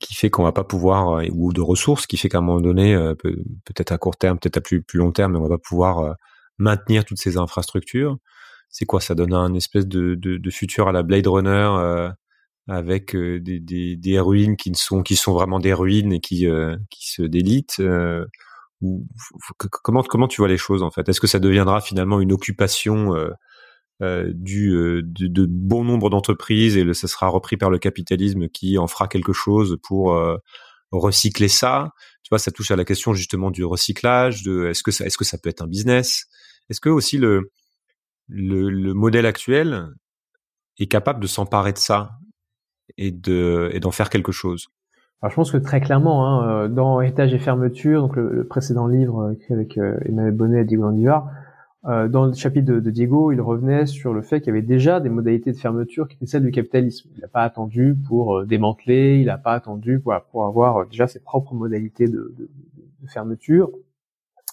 [SPEAKER 1] qui fait qu'on va pas pouvoir ou de ressources qui fait qu'à un moment donné, euh, peut, être à court terme, peut-être à plus plus long terme, mais on va pas pouvoir maintenir toutes ces infrastructures. C'est quoi? Ça donne un espèce de, de, futur à la Blade Runner avec des, des, ruines qui sont vraiment des ruines et qui qui se délitent. ou, comment tu vois les choses en fait? Est-ce que ça deviendra finalement une occupation euh, du, euh, de, bon nombre d'entreprises et ça sera repris par le capitalisme qui en fera quelque chose pour euh, recycler ça? Tu vois, ça touche à la question justement du recyclage, est-ce que ça, peut être un business? Est-ce que aussi le modèle actuel est capable de s'emparer de ça? Et de et d'en faire quelque chose
[SPEAKER 8] alors, je pense que très clairement, hein, dans Héritage et fermeture, donc le, précédent livre écrit avec Emmanuel Bonnet et Diego Landivar, euh, dans le chapitre de, Diego, il revenait sur le fait qu'il y avait déjà des modalités de fermeture qui étaient celles du capitalisme. Il n'a pas attendu pour euh, démanteler, il n'a pas attendu pour, pour avoir euh, déjà ses propres modalités de, de, de, fermeture.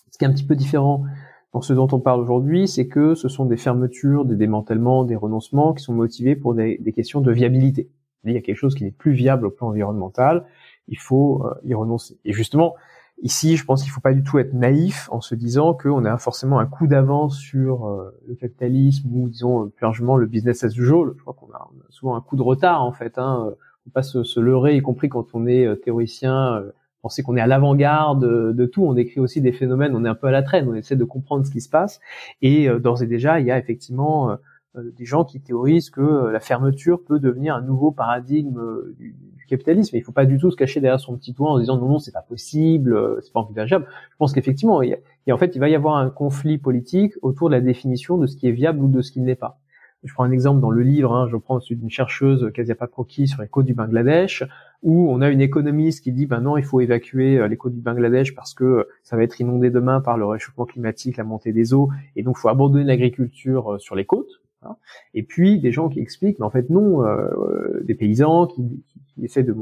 [SPEAKER 8] Ce qui est un petit peu différent dans ce dont on parle aujourd'hui, c'est que ce sont des fermetures, des démantèlements, des renoncements qui sont motivés pour des, des questions de viabilité. Il y a quelque chose qui n'est plus viable au plan environnemental, il faut y renoncer. Et justement, Ici, je pense qu'il ne faut pas du tout être naïf en se disant qu'on a forcément un coup d'avance sur euh, le capitalisme ou disons plus largement le business as usual. Je crois qu'on a, souvent un coup de retard en fait. Hein. ne faut pas se, se, leurrer, y compris quand on est euh, théoricien. Euh, penser qu'on est à l'avant-garde de, tout. On décrit aussi des phénomènes. On est un peu à la traîne. On essaie de comprendre ce qui se passe. Et d'ores et déjà, il y a effectivement des gens qui théorisent que la fermeture peut devenir un nouveau paradigme du, capitalisme. il il faut pas du tout se cacher derrière son petit toit en disant non non c'est pas possible, euh, c'est pas envisageable. Je pense qu'effectivement, il en fait il va y avoir un conflit politique autour de la définition de ce qui est viable ou de ce qui ne l'est pas. Je prends un exemple dans le livre, hein, je prends celui d'une chercheuse Kazia Paproki sur les côtes du Bangladesh, où on a une économiste qui dit ben non il faut évacuer euh, les côtes du Bangladesh parce que euh, ça va être inondé demain par le réchauffement climatique, la montée des eaux, et donc il faut abandonner l'agriculture sur les côtes. Hein. Et puis des gens qui expliquent, mais en fait non, des paysans qui, qui essaient de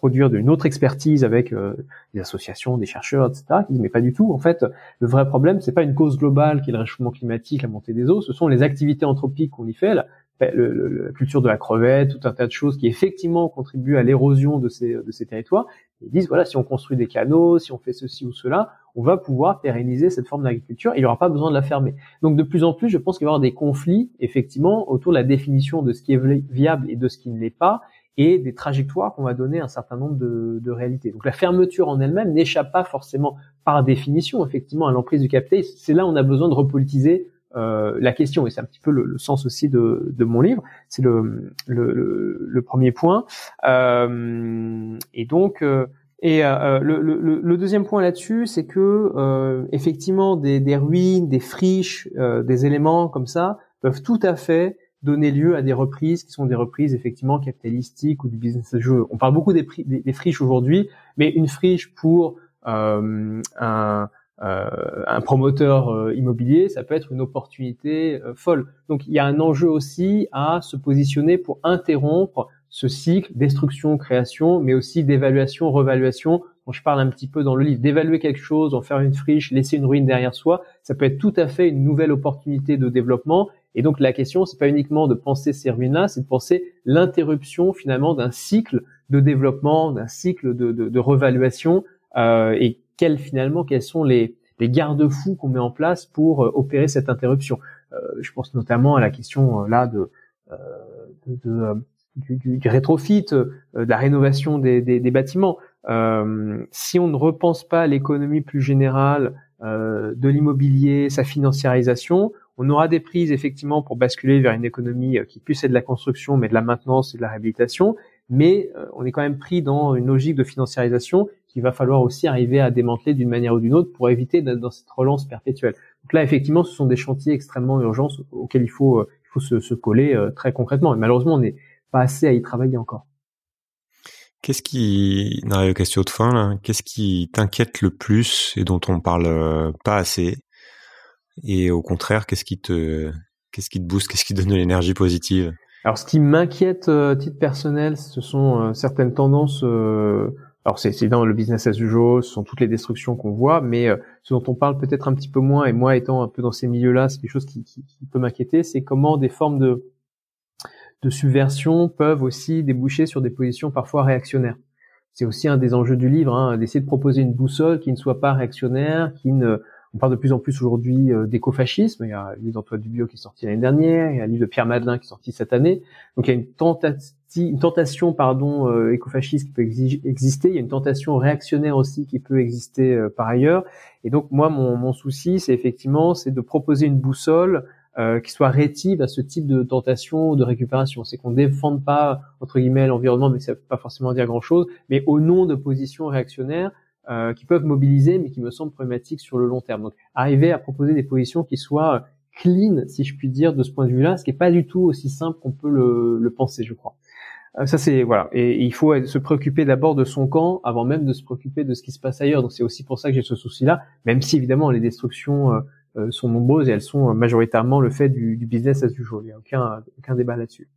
[SPEAKER 8] produire une autre expertise avec euh, des associations, des chercheurs, etc., qui disent mais pas du tout. En fait, le vrai problème, c'est pas une cause globale qui est le réchauffement climatique, la montée des eaux, ce sont les activités anthropiques qu'on y fait, la, culture de la crevette, tout un tas de choses qui effectivement contribuent à l'érosion de ces, de ces territoires. Ils disent voilà, si on construit des canaux, si on fait ceci ou cela, on va pouvoir pérenniser cette forme d'agriculture. Il n'y aura pas besoin de la fermer. Donc de plus en plus, je pense qu'il va y avoir des conflits effectivement autour de la définition de ce qui est viable et de ce qui ne l'est pas et des trajectoires qu'on va donner à un certain nombre de, de réalités. Donc la fermeture en elle-même n'échappe pas forcément par définition effectivement à l'emprise du capitalisme. C'est là où on a besoin de repolitiser euh, la question et c'est un petit peu le, le sens aussi de, de mon livre. C'est le, le, le, premier point. Euh, et donc euh, et euh, le, le, deuxième point là-dessus, c'est que euh, effectivement des, des, ruines, des friches, des éléments comme ça peuvent tout à fait donner lieu à des reprises qui sont des reprises effectivement capitalistiques ou du business as On parle beaucoup des, des, friches aujourd'hui, mais une friche pour euh, un, euh, un, promoteur euh, immobilier, ça peut être une opportunité euh, folle. Donc il y a un enjeu aussi à se positionner pour interrompre ce cycle destruction, création, mais aussi d'évaluation, revaluation dont je parle un petit peu dans le livre. D'évaluer quelque chose, en faire une friche, laisser une ruine derrière soi, ça peut être tout à fait une nouvelle opportunité de développement et donc la question, c'est pas uniquement de penser ces ruines-là, c'est de penser l'interruption finalement d'un cycle de développement, d'un cycle de, de, de revaluation euh, et quels finalement quels sont les, les garde-fous qu'on met en place pour euh, opérer cette interruption. Euh, je pense notamment à la question euh, là de, de, de du, du, du, rétrofit, de la rénovation des, des, des bâtiments. si on ne repense pas l'économie plus générale de l'immobilier, sa financiarisation, on aura des prises effectivement pour basculer vers une économie qui puisse être de la construction, mais de la maintenance et de la réhabilitation. Mais on est quand même pris dans une logique de financiarisation qu'il va falloir aussi arriver à démanteler d'une manière ou d'une autre pour éviter d'être dans cette relance perpétuelle. Donc là, effectivement, ce sont des chantiers extrêmement urgents auxquels il faut, euh, il faut se, se coller euh, très concrètement. Et malheureusement, on n'est pas assez à y travailler encore.
[SPEAKER 1] Qu'est-ce qui, dans la question de fin, qu'est-ce qui t'inquiète le plus et dont on parle euh, pas assez? Et au contraire, qu'est-ce qui te, qu'est-ce qui te booste, qu'est-ce qui donne de l'énergie positive?
[SPEAKER 8] Alors, ce qui m'inquiète à titre personnel, ce sont certaines tendances alors c'est dans le business as usual, ce sont toutes les destructions qu'on voit, mais euh, ce dont on parle peut-être un petit peu moins, et moi étant un peu dans ces milieux-là, c'est quelque chose qui, qui, peut m'inquiéter, c'est comment des formes de, de subversion peuvent aussi déboucher sur des positions parfois réactionnaires. C'est aussi un des enjeux du livre, hein, d'essayer de proposer une boussole qui ne soit pas réactionnaire, qui ne on parle de plus en plus aujourd'hui euh, d'écofascisme. Il y a un livre d'Antoine Dubio qui est sorti l'année dernière, il y a un livre de Pierre Madelin qui est sorti cette année. Donc il y a une, une tentation pardon euh, écofasciste qui peut exister. Il y a une tentation réactionnaire aussi qui peut exister euh, par ailleurs. Et donc moi, mon, mon souci, c'est effectivement, c'est de proposer une boussole euh, qui soit rétive à ce type de tentation de récupération. C'est qu'on défende pas entre guillemets l'environnement, mais ça veut pas forcément dire grand-chose. Mais au nom de positions réactionnaires euh, qui peuvent mobiliser, mais qui me semblent problématiques sur le long terme. Donc, arriver à proposer des positions qui soient clean, si je puis dire, de ce point de vue-là, ce qui n'est pas du tout aussi simple qu'on peut le, le, penser, je crois. Euh, ça c'est voilà, et, il faut se préoccuper d'abord de son camp avant même de se préoccuper de ce qui se passe ailleurs. Donc c'est aussi pour ça que j'ai ce souci-là, même si évidemment les destructions euh, euh, sont nombreuses et elles sont majoritairement le fait du, du business as usual. Il n'y a aucun aucun débat là-dessus.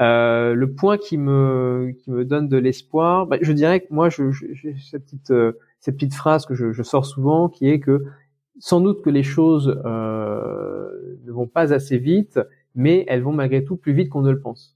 [SPEAKER 8] Euh, le point qui me qui me donne de l'espoir, bah, je dirais que moi, j'ai cette petite euh, cette petite phrase que je, je, sors souvent, qui est que sans doute que les choses euh, ne vont pas assez vite, mais elles vont malgré tout plus vite qu'on ne le pense.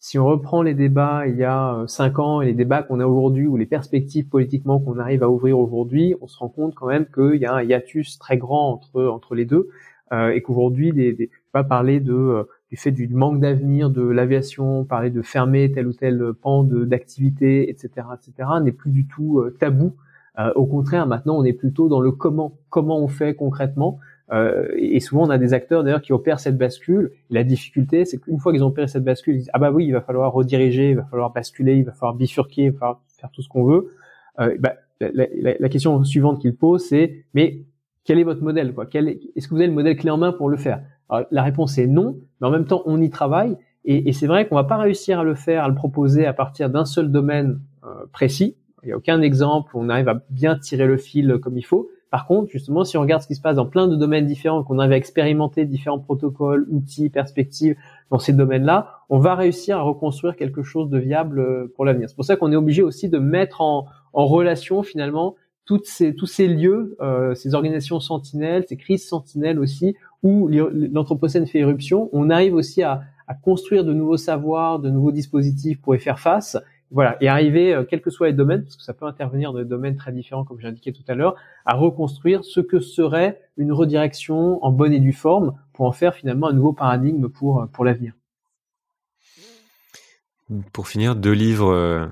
[SPEAKER 8] Si on reprend les débats il y a euh, cinq ans et les débats qu'on a aujourd'hui ou les perspectives politiquement qu'on arrive à ouvrir aujourd'hui, on se rend compte quand même qu'il y a un hiatus très grand entre les deux euh, et qu'aujourd'hui, des, des, pas parler de du fait du manque d'avenir de l'aviation, parler de fermer tel ou tel pan d'activité, etc., etc., n'est plus du tout euh, tabou. Euh, au contraire, maintenant, on est plutôt dans le comment, comment on fait concrètement. Euh, et souvent, on a des acteurs d'ailleurs qui opèrent cette bascule. la difficulté, c'est qu'une fois qu'ils ont opéré cette bascule, ils disent ah bah oui, il va falloir rediriger, il va falloir basculer, il va falloir bifurquer, il va falloir faire tout ce qu'on veut. Euh, bah, la, la, la, question suivante qu'ils posent, c'est mais quel est votre modèle quoi? Est-ce que vous avez le modèle clé en main pour le faire? La réponse est non, mais en même temps, on y travaille. Et, et c'est vrai qu'on va pas réussir à le faire, à le proposer à partir d'un seul domaine euh, précis. Il n'y a aucun exemple où on arrive à bien tirer le fil comme il faut. Par contre, justement, si on regarde ce qui se passe dans plein de domaines différents, qu'on arrive à expérimenter différents protocoles, outils, perspectives dans ces domaines-là, on va réussir à reconstruire quelque chose de viable euh, pour l'avenir. C'est pour ça qu'on est obligé aussi de mettre en, en relation finalement toutes ces, tous ces lieux, euh, ces organisations sentinelles, ces crises sentinelles aussi, où l'anthropocène fait éruption, on arrive aussi à, à, construire de nouveaux savoirs, de nouveaux dispositifs pour y faire face. Voilà, et arriver, euh, quels que soient les domaines, parce que ça peut intervenir dans des domaines très différents, comme j'ai indiqué tout à l'heure, à reconstruire ce que serait une redirection en bonne et due forme pour en faire finalement un nouveau paradigme pour, pour l'avenir.
[SPEAKER 1] Pour finir, deux livres euh,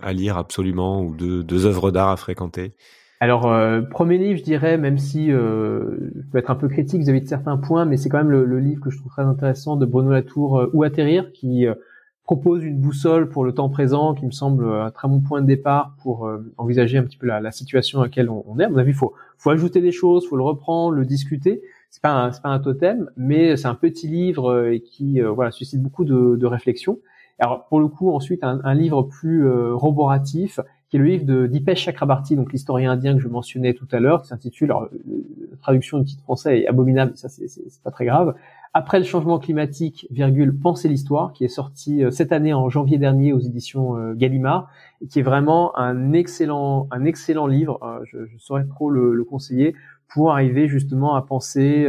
[SPEAKER 1] à lire absolument ou deux, deux œuvres d'art à fréquenter
[SPEAKER 8] alors, euh, premier livre, je dirais, même si euh, je peux être un peu critique vis-à-vis de certains points, mais c'est quand même le, le, livre que je trouve très intéressant de Bruno Latour, euh, Où atterrir, qui euh, propose une boussole pour le temps présent, qui me semble un très bon point de départ pour euh, envisager un petit peu la, situation à laquelle on, est. À mon avis, faut, faut ajouter des choses, faut le reprendre, le discuter. C'est pas c'est pas un totem, mais c'est un petit livre qui voilà suscite beaucoup de, de réflexion. Alors pour le coup, ensuite un, un livre plus roboratif qui est le livre de Dipesh Chakrabarti, donc l'historien indien que je mentionnais tout à l'heure, qui s'intitule, alors traduction du titre français est abominable, ça c'est pas très grave, Après le changement climatique, virgule, Penser l'histoire, qui est sorti euh, cette année en janvier dernier aux éditions euh, Gallimard, et qui est vraiment un excellent, un excellent livre, euh, je, je saurais trop le, le, conseiller, pour arriver justement à penser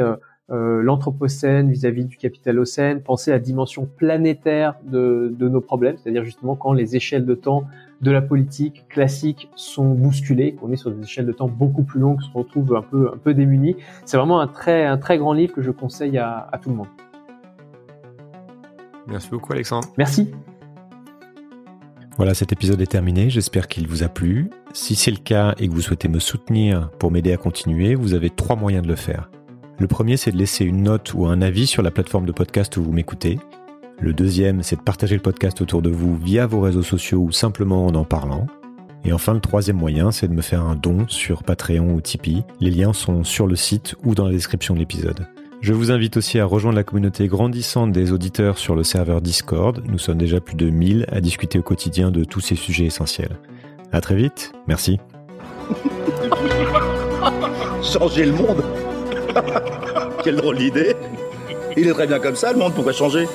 [SPEAKER 8] euh, l'anthropocène vis-à-vis du capitalocène, penser à la dimension planétaire de, de nos problèmes, c'est-à-dire justement quand les échelles de temps de la politique classique sont bousculées, qu'on est sur des échelles de temps beaucoup plus longues, se retrouve un peu un peu démunis. C'est vraiment un très un très grand livre que je conseille à, à tout le monde.
[SPEAKER 1] Merci beaucoup Alexandre.
[SPEAKER 8] Merci.
[SPEAKER 1] Voilà, cet épisode est terminé. J'espère qu'il vous a plu. Si c'est le cas et que vous souhaitez me soutenir pour m'aider à continuer, vous avez trois moyens de le faire. Le premier, c'est de laisser une note ou un avis sur la plateforme de podcast où vous m'écoutez. Le deuxième, c'est de partager le podcast autour de vous via vos réseaux sociaux ou simplement en en parlant. Et enfin, le troisième moyen, c'est de me faire un don sur Patreon ou Tipeee. Les liens sont sur le site ou dans la description de l'épisode. Je vous invite aussi à rejoindre la communauté grandissante des auditeurs sur le serveur Discord. Nous sommes déjà plus de 1000 à discuter au quotidien de tous ces sujets essentiels. À très vite. Merci.
[SPEAKER 9] Changer le monde Quelle drôle d'idée Il est très bien comme ça, le monde pourrait changer.